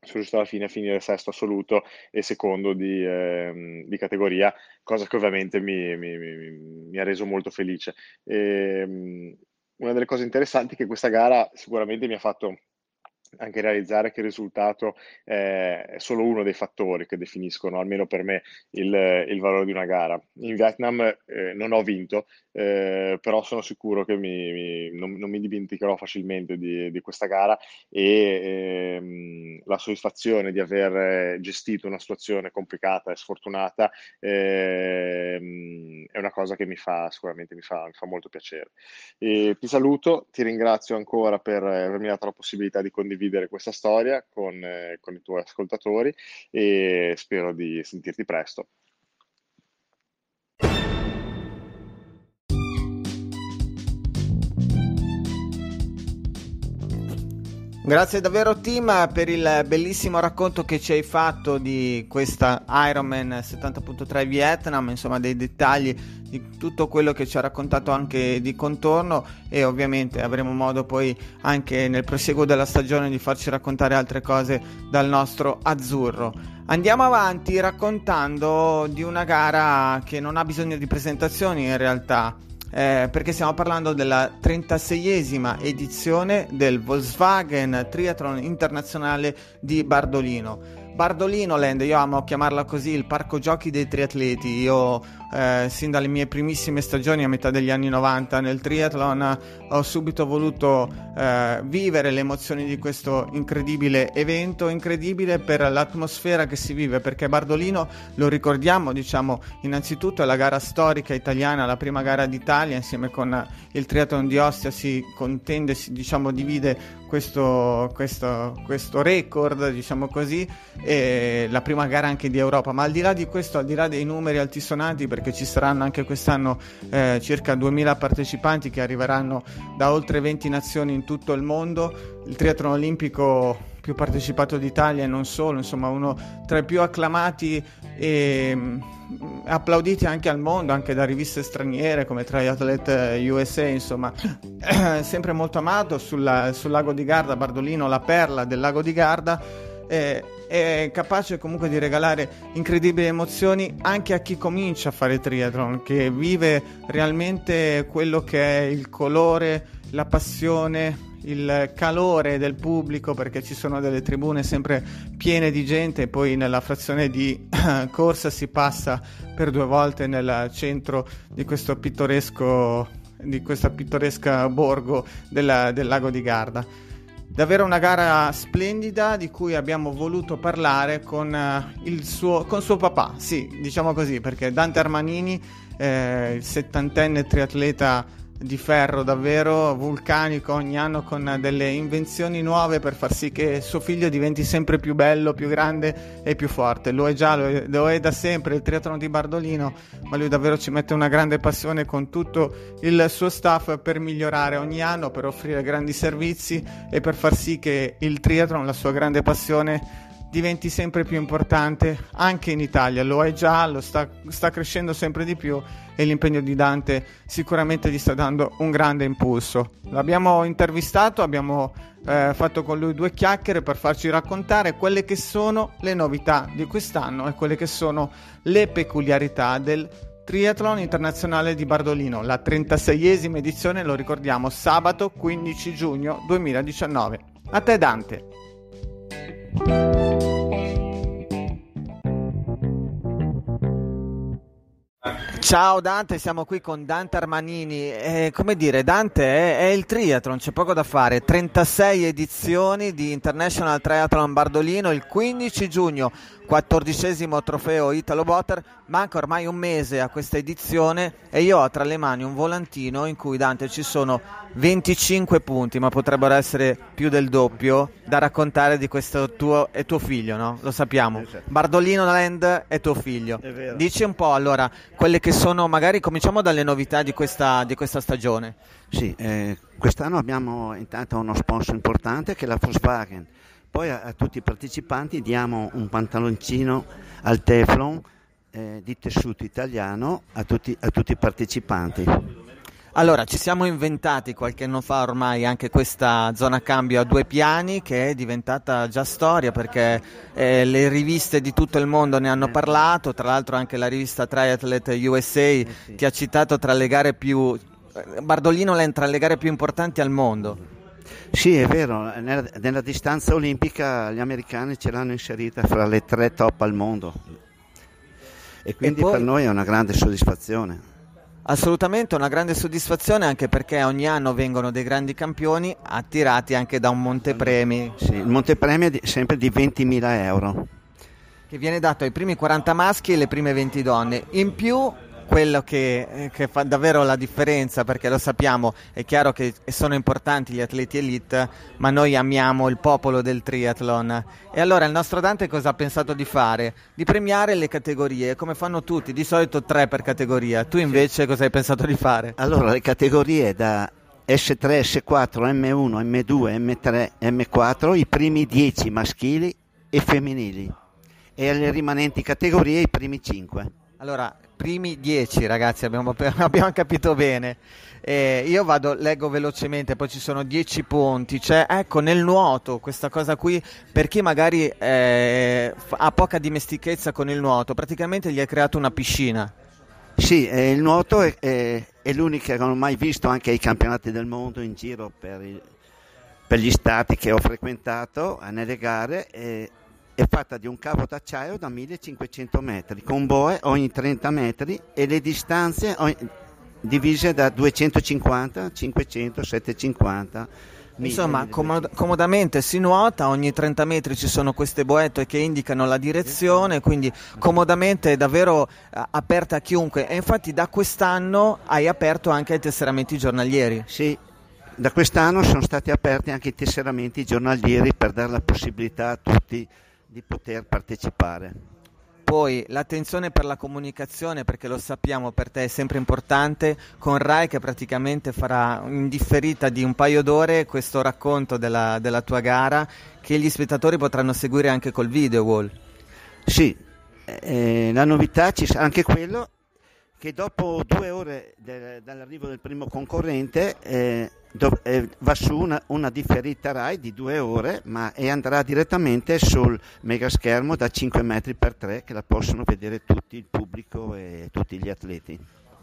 S12: sono riuscito alla fine a finire sesto assoluto e secondo di, eh, di categoria, cosa che ovviamente mi, mi, mi, mi ha reso molto felice. E, ehm, una delle cose interessanti è che questa gara sicuramente mi ha fatto anche realizzare che il risultato è solo uno dei fattori che definiscono, almeno per me, il, il valore di una gara. In Vietnam eh, non ho vinto, eh, però sono sicuro che mi, mi, non, non, mi dimenticherò facilmente di, di questa gara e ehm, la soddisfazione di aver gestito una situazione complicata e sfortunata ehm, è una cosa che mi fa sicuramente mi fa, mi fa molto piacere. E ti saluto, ti ringrazio ancora per avermi dato la possibilità di condividere condividere questa storia con, eh, con i tuoi ascoltatori e spero di sentirti presto.
S1: Grazie davvero Tim per il bellissimo racconto che ci hai fatto di questa Ironman 70.3 Vietnam, insomma dei dettagli di tutto quello che ci ha raccontato anche di contorno e ovviamente avremo modo poi anche nel proseguo della stagione di farci raccontare altre cose dal nostro azzurro. Andiamo avanti raccontando di una gara che non ha bisogno di presentazioni in realtà eh, perché stiamo parlando della 36esima edizione del Volkswagen Triathlon Internazionale di Bardolino. Bardolino Land, io amo chiamarla così, il parco giochi dei triatleti. Io eh, sin dalle mie primissime stagioni a metà degli anni 90 nel triathlon ho subito voluto eh, vivere le emozioni di questo incredibile evento, incredibile per l'atmosfera che si vive, perché Bardolino lo ricordiamo, diciamo, innanzitutto è la gara storica italiana, la prima gara d'Italia insieme con il triathlon di Ostia si contende, si diciamo divide questo, questo, questo record, diciamo così, e la prima gara anche di Europa, ma al di là di questo, al di là dei numeri altisonanti perché ci saranno anche quest'anno eh, circa 2000 partecipanti che arriveranno da oltre 20 nazioni in tutto il mondo. Il triathlon olimpico più partecipato d'Italia e non solo, insomma uno tra i più acclamati e mm, applauditi anche al mondo, anche da riviste straniere come Triathlete USA, insomma sempre molto amato sulla, sul lago di Garda, Bardolino, la perla del lago di Garda eh, è capace comunque di regalare incredibili emozioni anche a chi comincia a fare triathlon, che vive realmente quello che è il colore, la passione, il calore del pubblico perché ci sono delle tribune sempre piene di gente e poi nella frazione di corsa si passa per due volte nel centro di questo pittoresco di questa pittoresca borgo della, del lago di Garda. Davvero una gara splendida di cui abbiamo voluto parlare con, uh, suo, con suo papà, sì, diciamo così, perché Dante Armanini, eh, il settantenne triatleta di ferro davvero vulcanico ogni anno con delle invenzioni nuove per far sì che suo figlio diventi sempre più bello, più grande e più forte. Lo è già, lo è, lo è da sempre il triathlon di Bardolino, ma lui davvero ci mette una grande passione con tutto il suo staff per migliorare ogni anno, per offrire grandi servizi e per far sì che il triathlon, la sua grande passione, diventi sempre più importante anche in Italia, lo è già, lo sta, sta, crescendo sempre di più e l'impegno di Dante sicuramente gli sta dando un grande impulso. L'abbiamo intervistato, abbiamo eh, fatto con lui due chiacchiere per farci raccontare quelle che sono le novità di quest'anno e quelle che sono le peculiarità del Triathlon Internazionale di Bardolino, la 36esima edizione, lo ricordiamo, sabato 15 giugno 2019. A te Dante. Música Ciao Dante, siamo qui con Dante Armanini. Eh, come dire, Dante è, è, il triathlon, c'è poco da fare. 36 edizioni di International Triathlon Bardolino il 15 giugno quattordicesimo trofeo Italo Botter, manca ormai un mese a questa edizione e io ho tra le mani un volantino in cui Dante ci sono 25 punti, ma potrebbero essere più del doppio, da raccontare di questo tuo e tuo figlio, no? Lo sappiamo. Bardolino Land è tuo figlio. È Dici un po' allora quelle che sono, magari cominciamo dalle novità di questa, di questa stagione.
S15: Sì, eh, quest'anno abbiamo intanto uno sponsor importante che è la Volkswagen poi a, a tutti i partecipanti diamo un pantaloncino al Teflon eh, di tessuto italiano a tutti, a tutti i partecipanti.
S1: Allora, ci siamo inventati qualche anno fa ormai anche questa zona cambio a due piani che è diventata già storia perché eh, le riviste di tutto il mondo ne hanno parlato, tra l'altro anche la rivista Triathlete USA eh sì. ti ha citato tra le gare più... Eh, Bardolino è tra le gare più importanti al mondo.
S15: Sì, è vero, nella, nella, distanza olimpica gli americani ce l'hanno inserita fra le tre top al mondo e quindi e poi, per noi è una grande soddisfazione.
S1: Assolutamente una grande soddisfazione anche perché ogni anno vengono dei grandi campioni attirati anche da un montepremi.
S15: Sì, il montepremi è di, sempre di 20.000 euro.
S1: Che viene dato ai primi 40 maschi e alle prime 20 donne. In più quello che, eh, che, fa davvero la differenza, perché lo sappiamo, è chiaro che sono importanti gli atleti elite, ma noi amiamo il popolo del triathlon. E allora il nostro Dante cosa ha pensato di fare? Di premiare le categorie, come fanno tutti, di solito tre per categoria. Tu invece cosa hai pensato di fare?
S15: Allora, le categorie da S3, S4, M1, M2, M3, M4, i primi 10 maschili e femminili e alle rimanenti categorie i primi 5.
S1: Allora, primi dieci ragazzi, abbiamo, abbiamo capito bene. Eh, io vado, leggo velocemente, poi ci sono dieci punti. Cioè, ecco, nel nuoto, questa cosa qui, per chi magari eh, ha poca dimestichezza con il nuoto, praticamente gli hai creato una piscina.
S15: Sì, eh, il nuoto è, è, è, l'unico che non ho mai visto anche ai campionati del mondo in giro per, il, per gli stati che ho frequentato nelle gare è fatta di un cavo d'acciaio da 1500 metri, con boe ogni 30 metri e le distanze ogni, divise da 250, 500, 750.
S1: Insomma, comod- comodamente si nuota, ogni 30 metri ci sono queste boette che indicano la direzione, quindi comodamente è davvero uh, aperta a chiunque. E infatti da quest'anno hai aperto anche i tesseramenti giornalieri.
S15: Sì, da quest'anno sono stati aperti anche i tesseramenti giornalieri per dare la possibilità a tutti di poter partecipare.
S1: Poi l'attenzione per la comunicazione, perché lo sappiamo per te è sempre importante, con Rai che praticamente farà in differita di un paio d'ore questo racconto della, della tua gara che gli spettatori potranno seguire anche col video wall.
S15: Sì, eh, la novità ci sarà anche quello che dopo due ore de, dall'arrivo del primo concorrente eh, do, eh, va su una, una, differita RAI di due ore ma, e andrà direttamente sul megaschermo da 5 metri per 3 che la possono vedere tutti il pubblico e tutti gli atleti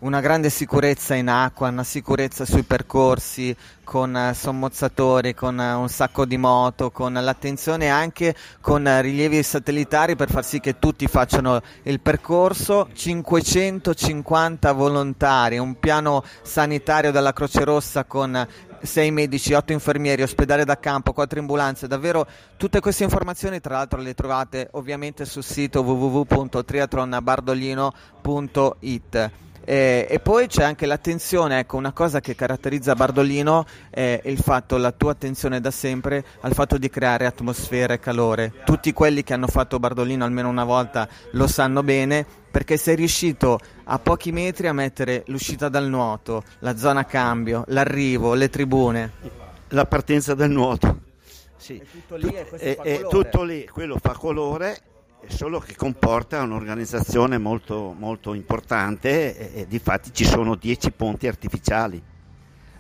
S1: una grande sicurezza in acqua, una sicurezza sui percorsi con uh, sommozzatori, con uh, un sacco di moto, con l'attenzione anche con uh, rilievi satellitari per far sì che tutti facciano il percorso, 550 volontari, un piano sanitario della Croce Rossa con 6 medici, 8 infermieri, ospedale da campo, 4 ambulanze, davvero tutte queste informazioni tra l'altro le trovate ovviamente sul sito www.triathlonbardolino.it. Eh, e poi c'è anche l'attenzione, ecco, una cosa che caratterizza Bardolino è il fatto, la tua attenzione da sempre al fatto di creare atmosfera e calore. Tutti quelli che hanno fatto Bardolino almeno una volta lo sanno bene perché sei riuscito a pochi metri a mettere l'uscita dal nuoto, la zona cambio, l'arrivo, le tribune.
S15: La partenza del nuoto. Sì.
S1: È tutto lì e questo
S15: è,
S1: fa
S15: è tutto lì, quello fa colore, solo che comporta un'organizzazione molto, molto importante e, e difatti ci sono 10 ponti artificiali.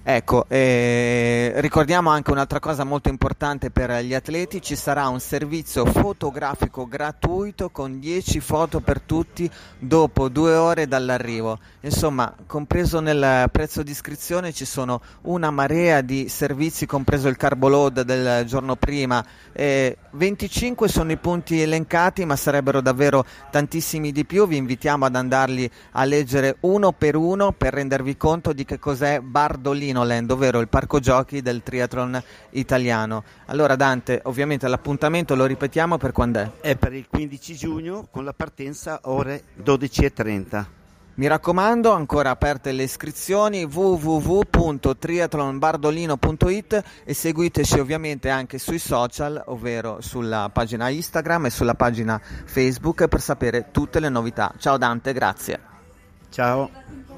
S1: Ecco, eh, ricordiamo anche un'altra cosa molto importante per gli atleti, ci sarà un servizio fotografico gratuito con 10 foto per tutti dopo due ore dall'arrivo. Insomma, compreso nel prezzo di iscrizione ci sono una marea di servizi, compreso il carbo load del giorno prima. Eh, 25 sono i punti elencati, ma sarebbero davvero tantissimi di più. Vi invitiamo ad andarli a leggere uno per uno per rendervi conto di che cos'è Bardolino Land, ovvero il parco giochi del triathlon italiano. Allora Dante, ovviamente l'appuntamento lo ripetiamo per quando è?
S15: È per il 15 giugno con la partenza ore 12.30.
S1: Mi raccomando, ancora aperte le iscrizioni www.triathlonbardolino.it e seguiteci ovviamente anche sui social, ovvero sulla pagina Instagram e sulla pagina Facebook per sapere tutte le novità. Ciao Dante, grazie.
S15: Ciao.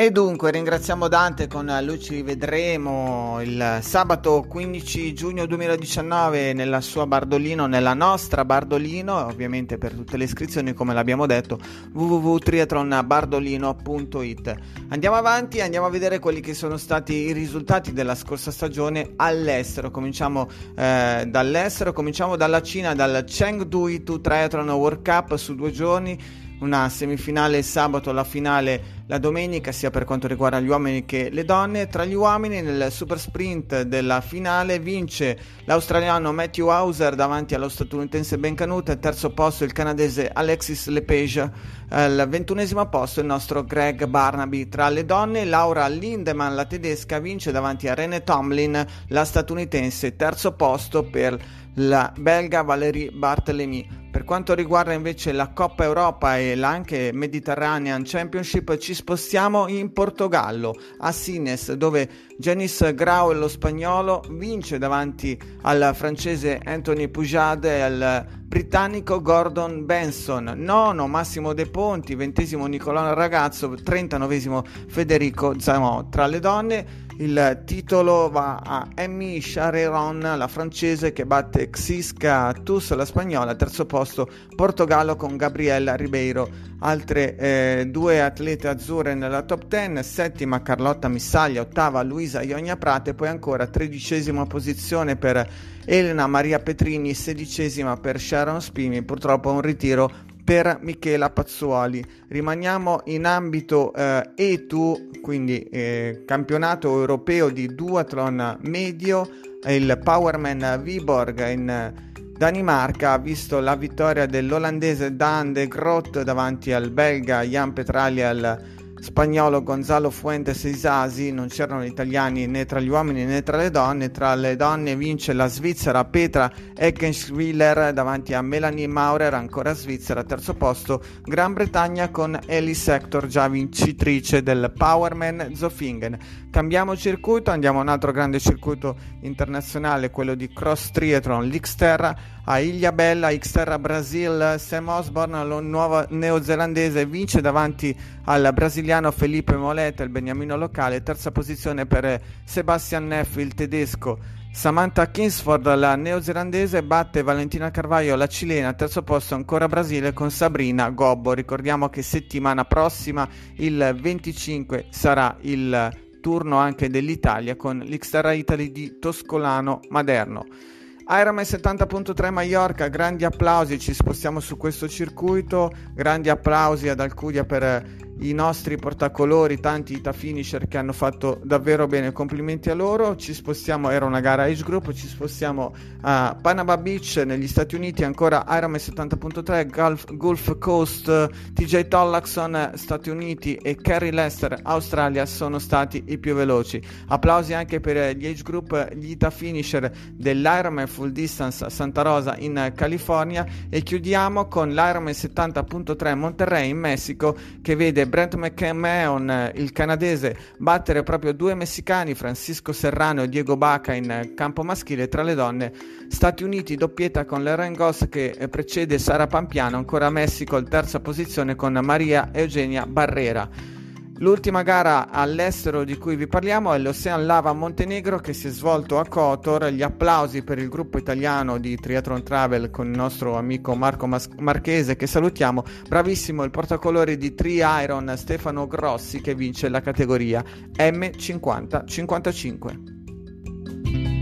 S1: E dunque ringraziamo Dante, con lui ci vedremo il sabato 15 giugno 2019 nella sua Bardolino, nella nostra Bardolino, ovviamente per tutte le iscrizioni come l'abbiamo detto www.triathlonbardolino.it. Andiamo avanti, andiamo a vedere quelli che sono stati i risultati della scorsa stagione all'estero. Cominciamo eh, dall'estero, cominciamo dalla Cina, dal Chengdu Itu Triathlon World Cup su due giorni una semifinale sabato, la finale la domenica, sia per quanto riguarda gli uomini che le donne. Tra gli uomini, nel super sprint della finale, vince l'australiano Matthew Hauser davanti allo statunitense Ben Canute. Al terzo posto il canadese Alexis Lepage. Al ventunesimo posto il nostro Greg Barnaby. Tra le donne, Laura Lindemann, la tedesca, vince davanti a Rene Tomlin, la statunitense. Terzo posto per la belga Valérie Barthélemy. Per quanto riguarda invece la Coppa Europa e l'anche Mediterranean Championship, ci spostiamo in Portogallo, a Sines, dove Janis Grau, lo spagnolo, vince davanti al francese Anthony Pujad e al britannico Gordon Benson, nono Massimo De Ponti, ventesimo Nicolò Ragazzo, trentanovesimo Federico Zamò. Tra le donne il titolo va a Emmy Chareron, la francese che batte Xiska Tus, la spagnola. Terzo posto Portogallo con Gabriella Ribeiro. Altre eh, due atlete azzurre nella top 10. Settima Carlotta Missaglia, ottava Luisa Ionia Prate. Poi ancora tredicesima posizione per Elena Maria Petrini, sedicesima per Sharon Spimi. Purtroppo un ritiro per Michela Pazzuoli. Rimaniamo in ambito eh, ETU, quindi eh, campionato europeo di duathlon medio, il Powerman Viborg in Danimarca ha visto la vittoria dell'olandese Dan de Groot davanti al belga Jan Petrali al spagnolo Gonzalo Fuentes Isasi, non c'erano italiani né tra gli uomini né tra le donne, tra le donne vince la Svizzera Petra Eckenschwiller davanti a Melanie Maurer, ancora Svizzera, terzo posto Gran Bretagna con Ellie Hector, già vincitrice del Powerman Zofingen. Cambiamo circuito, andiamo a un altro grande circuito internazionale, quello di Cross Triathlon, l'Xterra a Ilha Bella, Xterra Brasil, Sam Osborne, lo nuovo neozelandese, vince davanti al brasiliano Felipe Moleta, il beniamino locale, terza posizione per Sebastian Neff, il tedesco. Samantha Kingsford, la neozelandese, batte Valentina Carvaio, la cilena, terzo posto ancora Brasile con Sabrina Gobbo. Ricordiamo che settimana prossima, il 25, sarà il turno anche dell'Italia con l'Xterra Italy di Toscolano Maderno. Ironman 70.3 Mallorca, grandi applausi, ci spostiamo su questo circuito, grandi applausi ad Alcudia per i nostri portacolori, tanti Ita Finisher che hanno fatto davvero bene, complimenti a loro. Ci spostiamo, era una gara age group, ci spostiamo a Panama Beach negli Stati Uniti, ancora Ironman 70.3, Gulf, Gulf Coast, TJ Tollaxon Stati Uniti e Kerry Lester Australia sono stati i più veloci. Applausi anche per gli age group, gli Ita Finisher dell'Ironman Full Distance a Santa Rosa in California e chiudiamo con l'Ironman 70.3 Monterrey in Messico che vede Brent McMahon, il canadese, battere proprio due messicani, Francisco Serrano e Diego Baca in campo maschile tra le donne. Stati Uniti doppietta con Leren Goss che precede Sara Pampiano, ancora Messico in terza posizione con Maria Eugenia Barrera. L'ultima gara all'estero di cui vi parliamo è l'Ocean Lava Montenegro che si è svolto a Kotor. Gli applausi per il gruppo italiano di Triathlon Travel con il nostro amico Marco Mas- Marchese che salutiamo. Bravissimo il portacolori di Tri Iron Stefano Grossi che vince la categoria M50-55.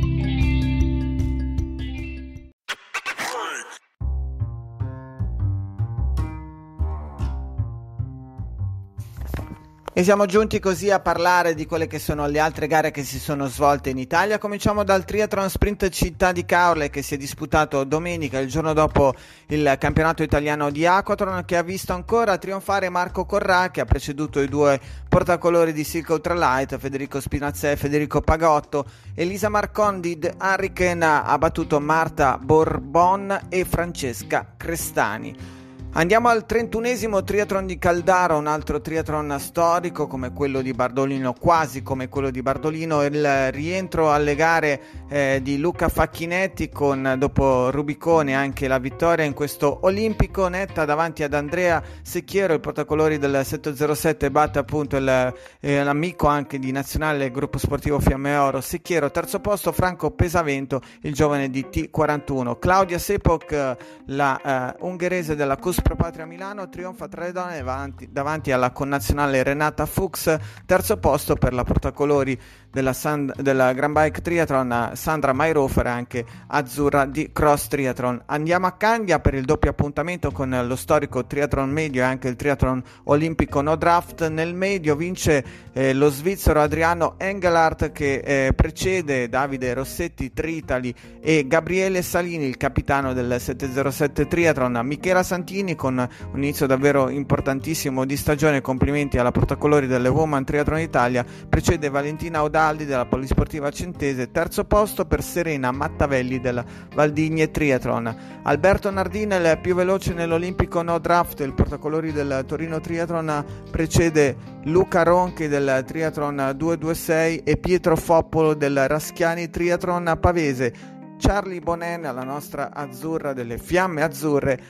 S1: E siamo giunti così a parlare di quelle che sono le altre gare che si sono svolte in Italia. Cominciamo dal Triathlon Sprint Città di Caorle che si è disputato domenica, il giorno dopo il campionato italiano di Aquatron, che ha visto ancora trionfare Marco Corrà, che ha preceduto i due portacolori di Silk Ultralight, Federico Spinazze e Federico Pagotto. Elisa Marcondi di Hurricane ha battuto Marta Borbon e Francesca Crestani. Andiamo al 31esimo triathlon di Caldara, un altro triathlon storico come quello di Bardolino, quasi come quello di Bardolino, il rientro alle gare eh, di Luca Facchinetti con dopo Rubicone anche la vittoria in questo olimpico netta davanti ad Andrea Secchiero, il portacolori del 707 batte appunto il, eh, l'amico anche di nazionale gruppo sportivo Fiamme Oro. Secchiero, terzo posto Franco Pesavento, il giovane di T41, Claudia Sepok, la uh, ungherese della CUSP Pro Patria Milano trionfa tra le donne davanti, davanti, alla connazionale Renata Fuchs, terzo posto per la portacolori della, Sand- della Grand Bike Triathlon Sandra Mairofer anche azzurra di Cross Triathlon. Andiamo a Candia per il doppio appuntamento con lo storico triathlon medio e anche il triathlon olimpico no draft. Nel medio vince eh, lo svizzero Adriano Engelhardt che eh, precede Davide Rossetti Tritali e Gabriele Salini, il capitano del 707 Triathlon. Michela Santini con un inizio davvero importantissimo di stagione. Complimenti alla portacolori delle Woman Triathlon Italia. Precede Valentina Odaldi della Polisportiva Centese. Terzo posto per Serena Mattavelli della Valdigne Triathlon. Alberto Nardina, il più veloce nell'Olimpico No Draft. Il portacolori del Torino Triathlon precede Luca Ronchi del Triathlon 226 e Pietro Foppolo del Raschiani Triathlon Pavese. Charlie Bonen, la nostra azzurra delle fiamme azzurre,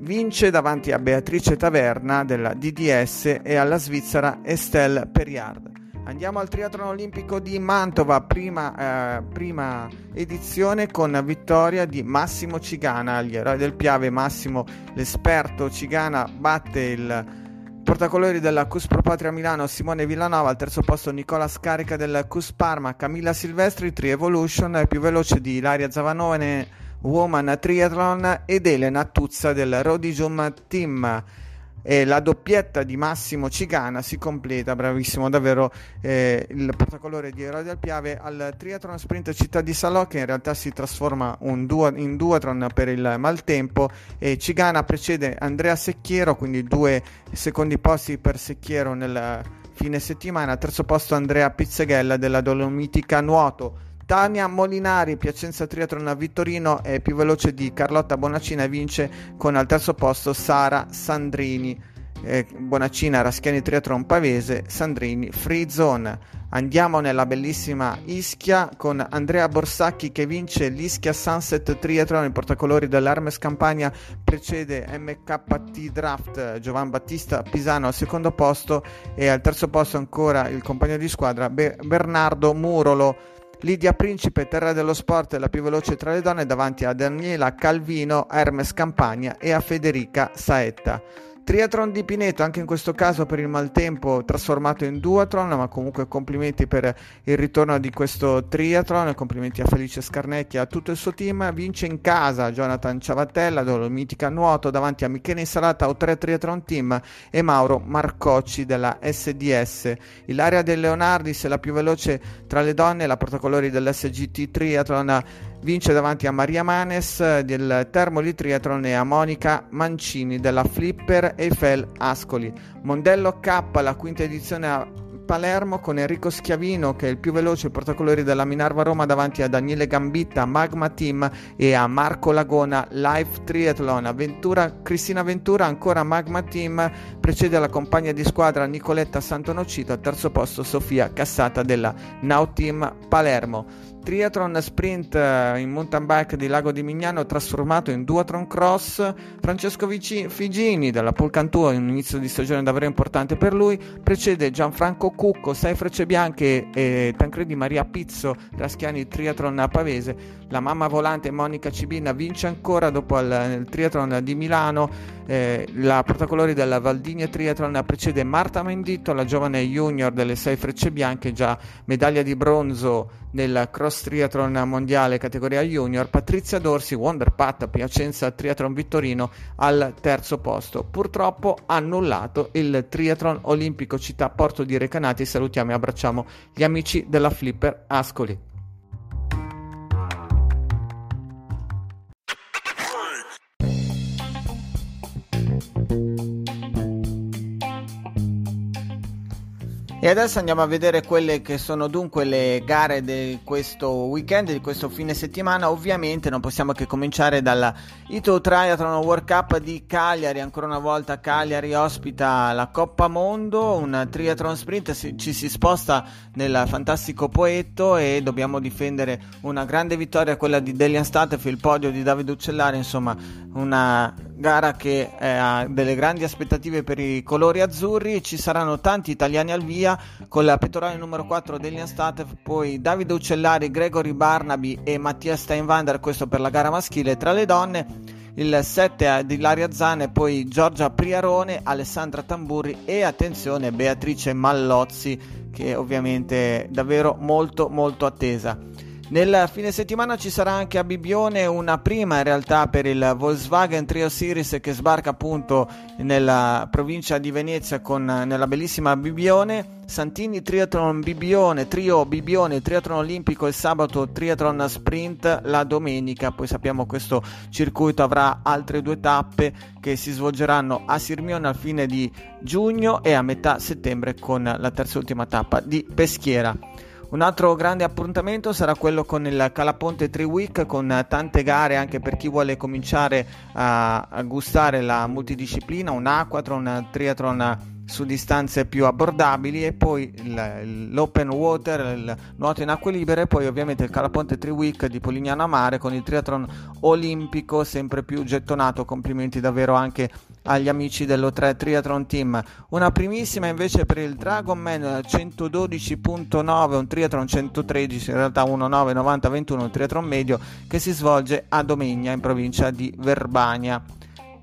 S1: vince davanti a Beatrice Taverna della DDS e alla svizzera Estelle Periard. Andiamo al triathlon olimpico di Mantova, prima, eh, prima, edizione con vittoria di Massimo Cigana, gli eroi del Piave. Massimo, l'esperto Cigana, batte il portacolori della Cus Pro Patria Milano Simone Villanova, al terzo posto Nicola Scarica del Cus Parma, Camilla Silvestri, Tri Evolution, più veloce di Ilaria Zavanone Woman Triathlon ed Elena Tuzza del Rodigium Team. E la doppietta di Massimo Cigana si completa, bravissimo davvero eh, il portacolore di Erode del Piave al Triathlon Sprint Città di Salò che in realtà si trasforma duo, in duathlon per il maltempo e Cigana precede Andrea Secchiero, quindi due secondi posti per Secchiero nel fine settimana, terzo posto Andrea Pizzeghella della Dolomitica Nuoto. Tania Molinari, Piacenza Triathlon a Vittorino è più veloce di Carlotta Bonaccina e vince con al terzo posto Sara Sandrini. Eh, Bonaccina Raschiani Triathlon Pavese, Sandrini Free Zone. Andiamo nella bellissima Ischia con Andrea Borsacchi che vince l'Ischia Sunset Triathlon, il portacolori dell'Armes Campania precede MKT Draft Giovan Battista Pisano al secondo posto e al terzo posto ancora il compagno di squadra Be- Bernardo Murolo. Lidia Principe, terra dello sport, la più veloce tra le donne davanti a Daniela Calvino, Hermes Campagna e a Federica Saetta. Triathlon di Pineto, anche in questo caso per il maltempo trasformato in duathlon, ma comunque complimenti per il ritorno di questo triathlon, complimenti a Felice Scarnetti e a tutto il suo team. Vince in casa Jonathan Ciavatella, Dolomitica Nuoto, davanti a Michele Insalata o 3 Triathlon Team e Mauro Marcocci della SDS. Ilaria De Leonardis è la più veloce tra le donne, la portacolori dell'SGT Triathlon vince davanti a Maria Manes del Termoli Triathlon e a Monica Mancini della Flipper Eiffel Ascoli. Mondello K, la quinta edizione a Palermo con Enrico Schiavino che è il più veloce portacolori della Minerva Roma davanti a Daniele Gambitta, Magma Team e a Marco Lagona Live Triathlon. Avventura, Cristina Ventura ancora Magma Team precede la compagna di squadra Nicoletta Santonocito al terzo posto Sofia Cassata della Now Team Palermo. Triathlon sprint eh, in mountain bike di Lago di Mignano trasformato in duathlon cross. Francesco Figini della Polcantù, un inizio di stagione davvero importante per lui. Precede Gianfranco Cucco, 6 frecce bianche e Tancredi Maria Pizzo, Raschiani Triathlon a Pavese. La mamma volante Monica Cibina vince ancora dopo il, il triathlon di Milano. Eh, la portacolori della Valdinia Triathlon precede Marta Menditto, la giovane junior delle 6 frecce bianche, già medaglia di bronzo nel cross triathlon mondiale categoria junior, Patrizia Dorsi, Wonder Pat Piacenza Triathlon Vittorino al terzo posto. Purtroppo annullato il triathlon olimpico città Porto di Recanati. Salutiamo e abbracciamo gli amici della Flipper Ascoli. E adesso andiamo a vedere quelle che sono dunque le gare di questo weekend, di questo fine settimana. Ovviamente non possiamo che cominciare dalla Ito Triathlon World Cup di Cagliari. Ancora una volta Cagliari ospita la Coppa Mondo, un triathlon sprint. ci si sposta nel fantastico Poetto e dobbiamo difendere una grande vittoria, quella di Delian Statef, il podio di Davide Uccellari. Insomma, una gara che eh, ha delle grandi aspettative per i colori azzurri. Ci saranno tanti italiani al via con la pettorale numero 4 Delian Statev, poi Davide Uccellari, Gregory Barnaby e Mattia Steinwander, questo per la gara maschile tra le donne. Il 7 di Ilaria Zane, poi Giorgia Priarone, Alessandra Tamburri e attenzione Beatrice Mallozzi che ovviamente è davvero molto molto attesa. Nel fine settimana ci sarà anche a Bibione una prima in realtà per il Volkswagen Trio Series che sbarca appunto nella provincia di Venezia con, nella bellissima Bibione. Santini Triathlon Bibione, Trio Bibione, Triathlon Olimpico il sabato, Triathlon Sprint la domenica. Poi sappiamo che questo circuito avrà altre due tappe che si svolgeranno a Sirmione al fine di giugno e a metà settembre con la terza e ultima tappa di Peschiera. Un altro grande appuntamento sarà quello con il Calaponte Tri Week con tante gare anche per chi vuole cominciare a, a gustare la multidisciplina, un aquatron, un triathlon su distanze più abbordabili e poi l'open water, il nuoto in acque libere e poi ovviamente il Calaponte Tri Week di Polignano a Mare con il triathlon olimpico sempre più gettonato, complimenti davvero anche agli amici dello 3 Triathlon Team. Una primissima invece per il Dragon Man 112.9, un triathlon 113, in realtà 19 90 21, un triathlon medio che si svolge a Domegna in provincia di Verbania.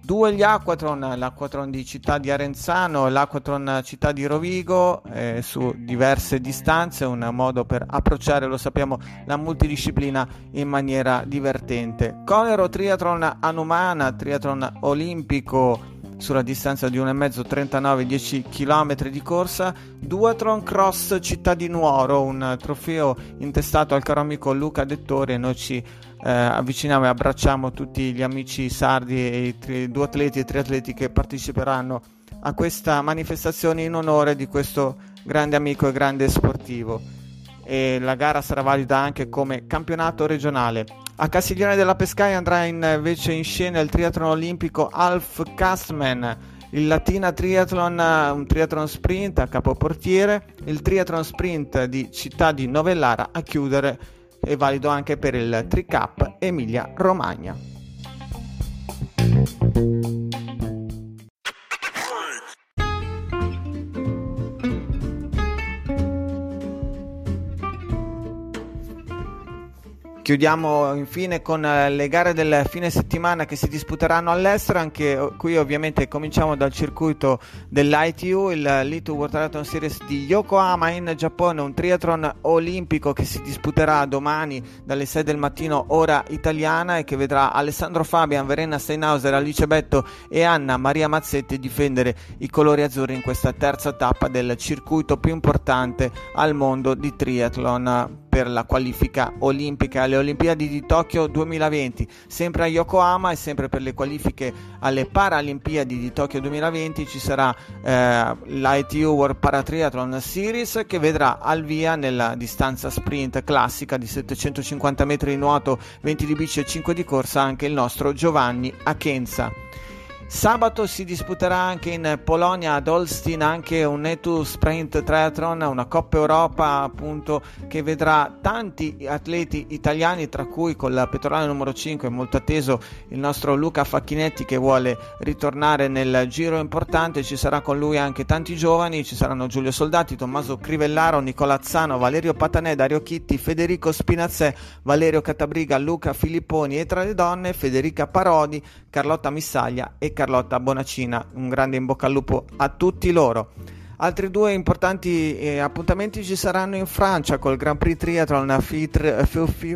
S1: Due gli Aquatron, l'Aquatron di Città di Arenzano l'Aquatron Città di Rovigo eh, su diverse distanze, un modo per approcciare, lo sappiamo, la multidisciplina in maniera divertente. Conero Triathlon Anumana, Triathlon Olimpico sulla distanza di 1,5 39 10 km di corsa. Duatron Cross Città di Nuoro un trofeo intestato al caro amico Luca Dettori e noi ci eh, avviciniamo e abbracciamo tutti gli amici sardi e i tri- due atleti e triatleti che parteciperanno a questa manifestazione in onore di questo grande amico e grande sportivo. E la gara sarà valida anche come campionato regionale a Castiglione della Pescaia andrà invece in scena il triathlon olimpico Alf Castman, il Latina Triathlon, un triathlon sprint a capoportiere, il triathlon sprint di Città di Novellara a chiudere è valido anche per il Tricap Emilia Romagna. Chiudiamo infine con eh, le gare del fine settimana che si disputeranno all'estero, anche eh, qui ovviamente cominciamo dal circuito dell'ITU, il Litu World Triathlon Series di Yokohama. In Giappone, un triathlon olimpico che si disputerà domani dalle 6 del mattino ora italiana e che vedrà Alessandro Fabian, Verena Steinhauser, Alice Betto e Anna Maria Mazzetti difendere i colori azzurri in questa terza tappa del circuito più importante al mondo di triathlon per la qualifica olimpica alle Olimpiadi di Tokyo 2020, sempre a Yokohama e sempre per le qualifiche alle Paralimpiadi di Tokyo 2020 ci sarà eh, l'ITU World Paratriathlon Series che vedrà al via nella distanza sprint classica di 750 metri di nuoto, 20 di bici e 5 di corsa anche il nostro Giovanni Akenza. Sabato si disputerà anche in Polonia ad Holstein anche un Netu Sprint Triathlon, una Coppa Europa appunto che vedrà tanti atleti italiani tra cui con la pettorale numero 5 molto atteso il nostro Luca Facchinetti che vuole ritornare nel giro importante, ci sarà con lui anche tanti giovani, ci saranno Giulio Soldati, Tommaso Crivellaro, Nicola Zano, Valerio Patanè, Dario Chitti, Federico Spinazzè, Valerio Catabriga, Luca Filipponi e tra le donne Federica Parodi, Carlotta Missaglia e Carlotta Bonacina. Un grande in bocca al lupo a tutti loro. Altri due importanti eh, appuntamenti ci saranno in Francia col Grand Prix Triathlon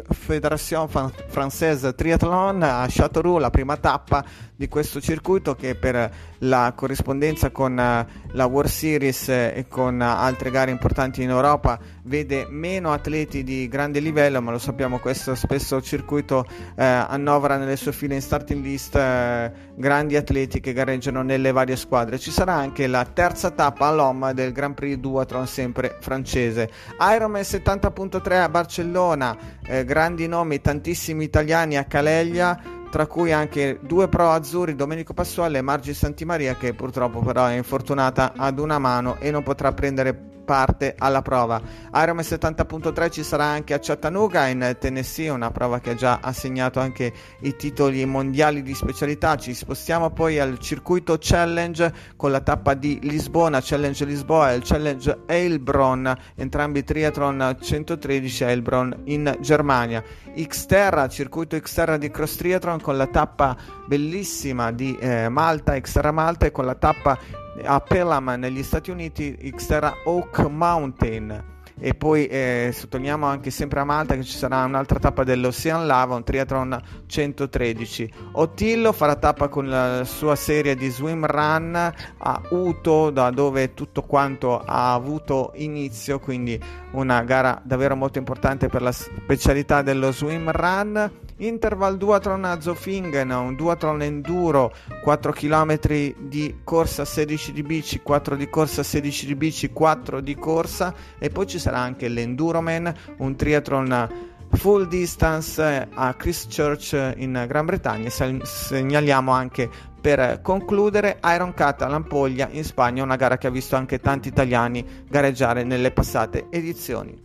S1: Fédération Française Triathlon a Châteauroux, la prima tappa di questo circuito che per la corrispondenza con eh, la World Series e con altre gare importanti in Europa vede meno atleti di grande livello, ma lo sappiamo questo spesso circuito eh, annovera nelle sue file in starting list eh, grandi atleti che gareggiano nelle varie squadre. Ci sarà anche la terza tappa all'OM del Grand Prix Duatron sempre francese. Ironman 70.3 a Barcellona, eh, grandi nomi, tantissimi italiani a Caleglia tra cui anche due pro azzurri, Domenico Passuale e Margi Santimaria, che purtroppo però è infortunata ad una mano e non potrà prendere parte alla prova. Ironman 70.3 ci sarà anche a Chattanooga in Tennessee, una prova che ha già assegnato anche i titoli mondiali di specialità. Ci spostiamo poi al circuito Challenge con la tappa di Lisbona, Challenge Lisboa e il Challenge Heilbronn, entrambi triathlon 113 a Heilbronn in Germania. Xterra, circuito Xterra di Cross Triathlon con la tappa bellissima di eh, Malta, Xterra Malta e con la tappa a Pelham negli Stati Uniti Xterra Oak Mountain e poi eh, sottolineiamo anche sempre a Malta che ci sarà un'altra tappa dell'Ocean Lava, un triathlon 113. Ottillo farà tappa con la sua serie di swim run a Uto, da dove tutto quanto ha avuto inizio, quindi una gara davvero molto importante per la specialità dello swim run. Interval Duathlon a Zofingen, un Duathlon enduro, 4 km di corsa, 16 di bici, 4 di corsa, 16 di bici, 4 di corsa e poi ci sarà anche l'Enduroman, un triathlon full distance a Christchurch in Gran Bretagna. Segnaliamo anche per concludere Iron Cut a Lampoglia in Spagna, una gara che ha visto anche tanti italiani gareggiare nelle passate edizioni.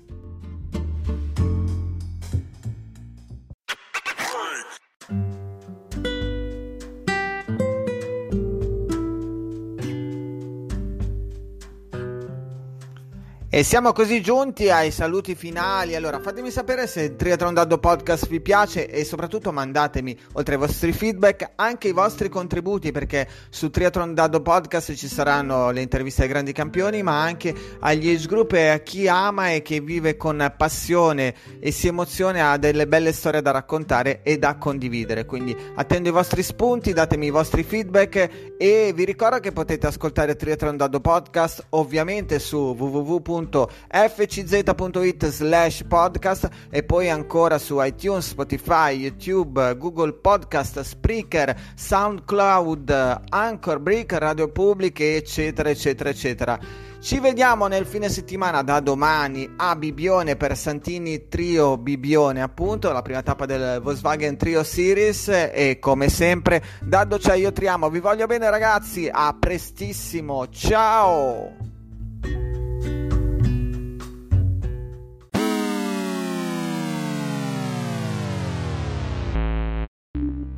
S1: E siamo così giunti ai saluti finali. Allora, fatemi sapere se il Triathlon Daddo Podcast vi piace e soprattutto mandatemi, oltre ai vostri feedback, anche i vostri contributi perché su Triathlon Daddo Podcast ci saranno le interviste ai grandi campioni, ma anche agli age group e a chi ama e che vive con passione e si emoziona ha delle belle storie da raccontare e da condividere. Quindi attendo i vostri spunti, datemi i vostri feedback e vi ricordo che potete ascoltare Triathlon Daddo Podcast ovviamente su www www.fcz.it slash podcast e poi ancora su iTunes, Spotify, YouTube, Google Podcast, Spreaker, SoundCloud, Anchor, Brick, Radio Pubbliche, eccetera, eccetera, eccetera. Ci vediamo nel fine settimana da domani a Bibione per Santini Trio Bibione, appunto, la prima tappa del Volkswagen Trio Series e come sempre Daddo io Triamo. Vi voglio bene ragazzi, a prestissimo. Ciao!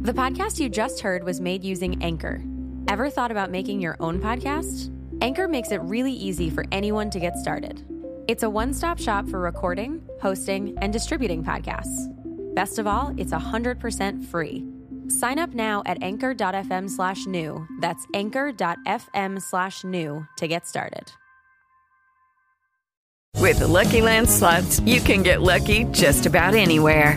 S16: The podcast you just heard was made using Anchor. Ever thought about making your own podcast? Anchor makes it really easy for anyone to get started. It's a one stop shop for recording, hosting, and distributing podcasts. Best of all, it's 100% free. Sign up now at anchor.fm slash new. That's anchor.fm slash new to get started.
S13: With the Lucky Land slots, you can get lucky just about anywhere.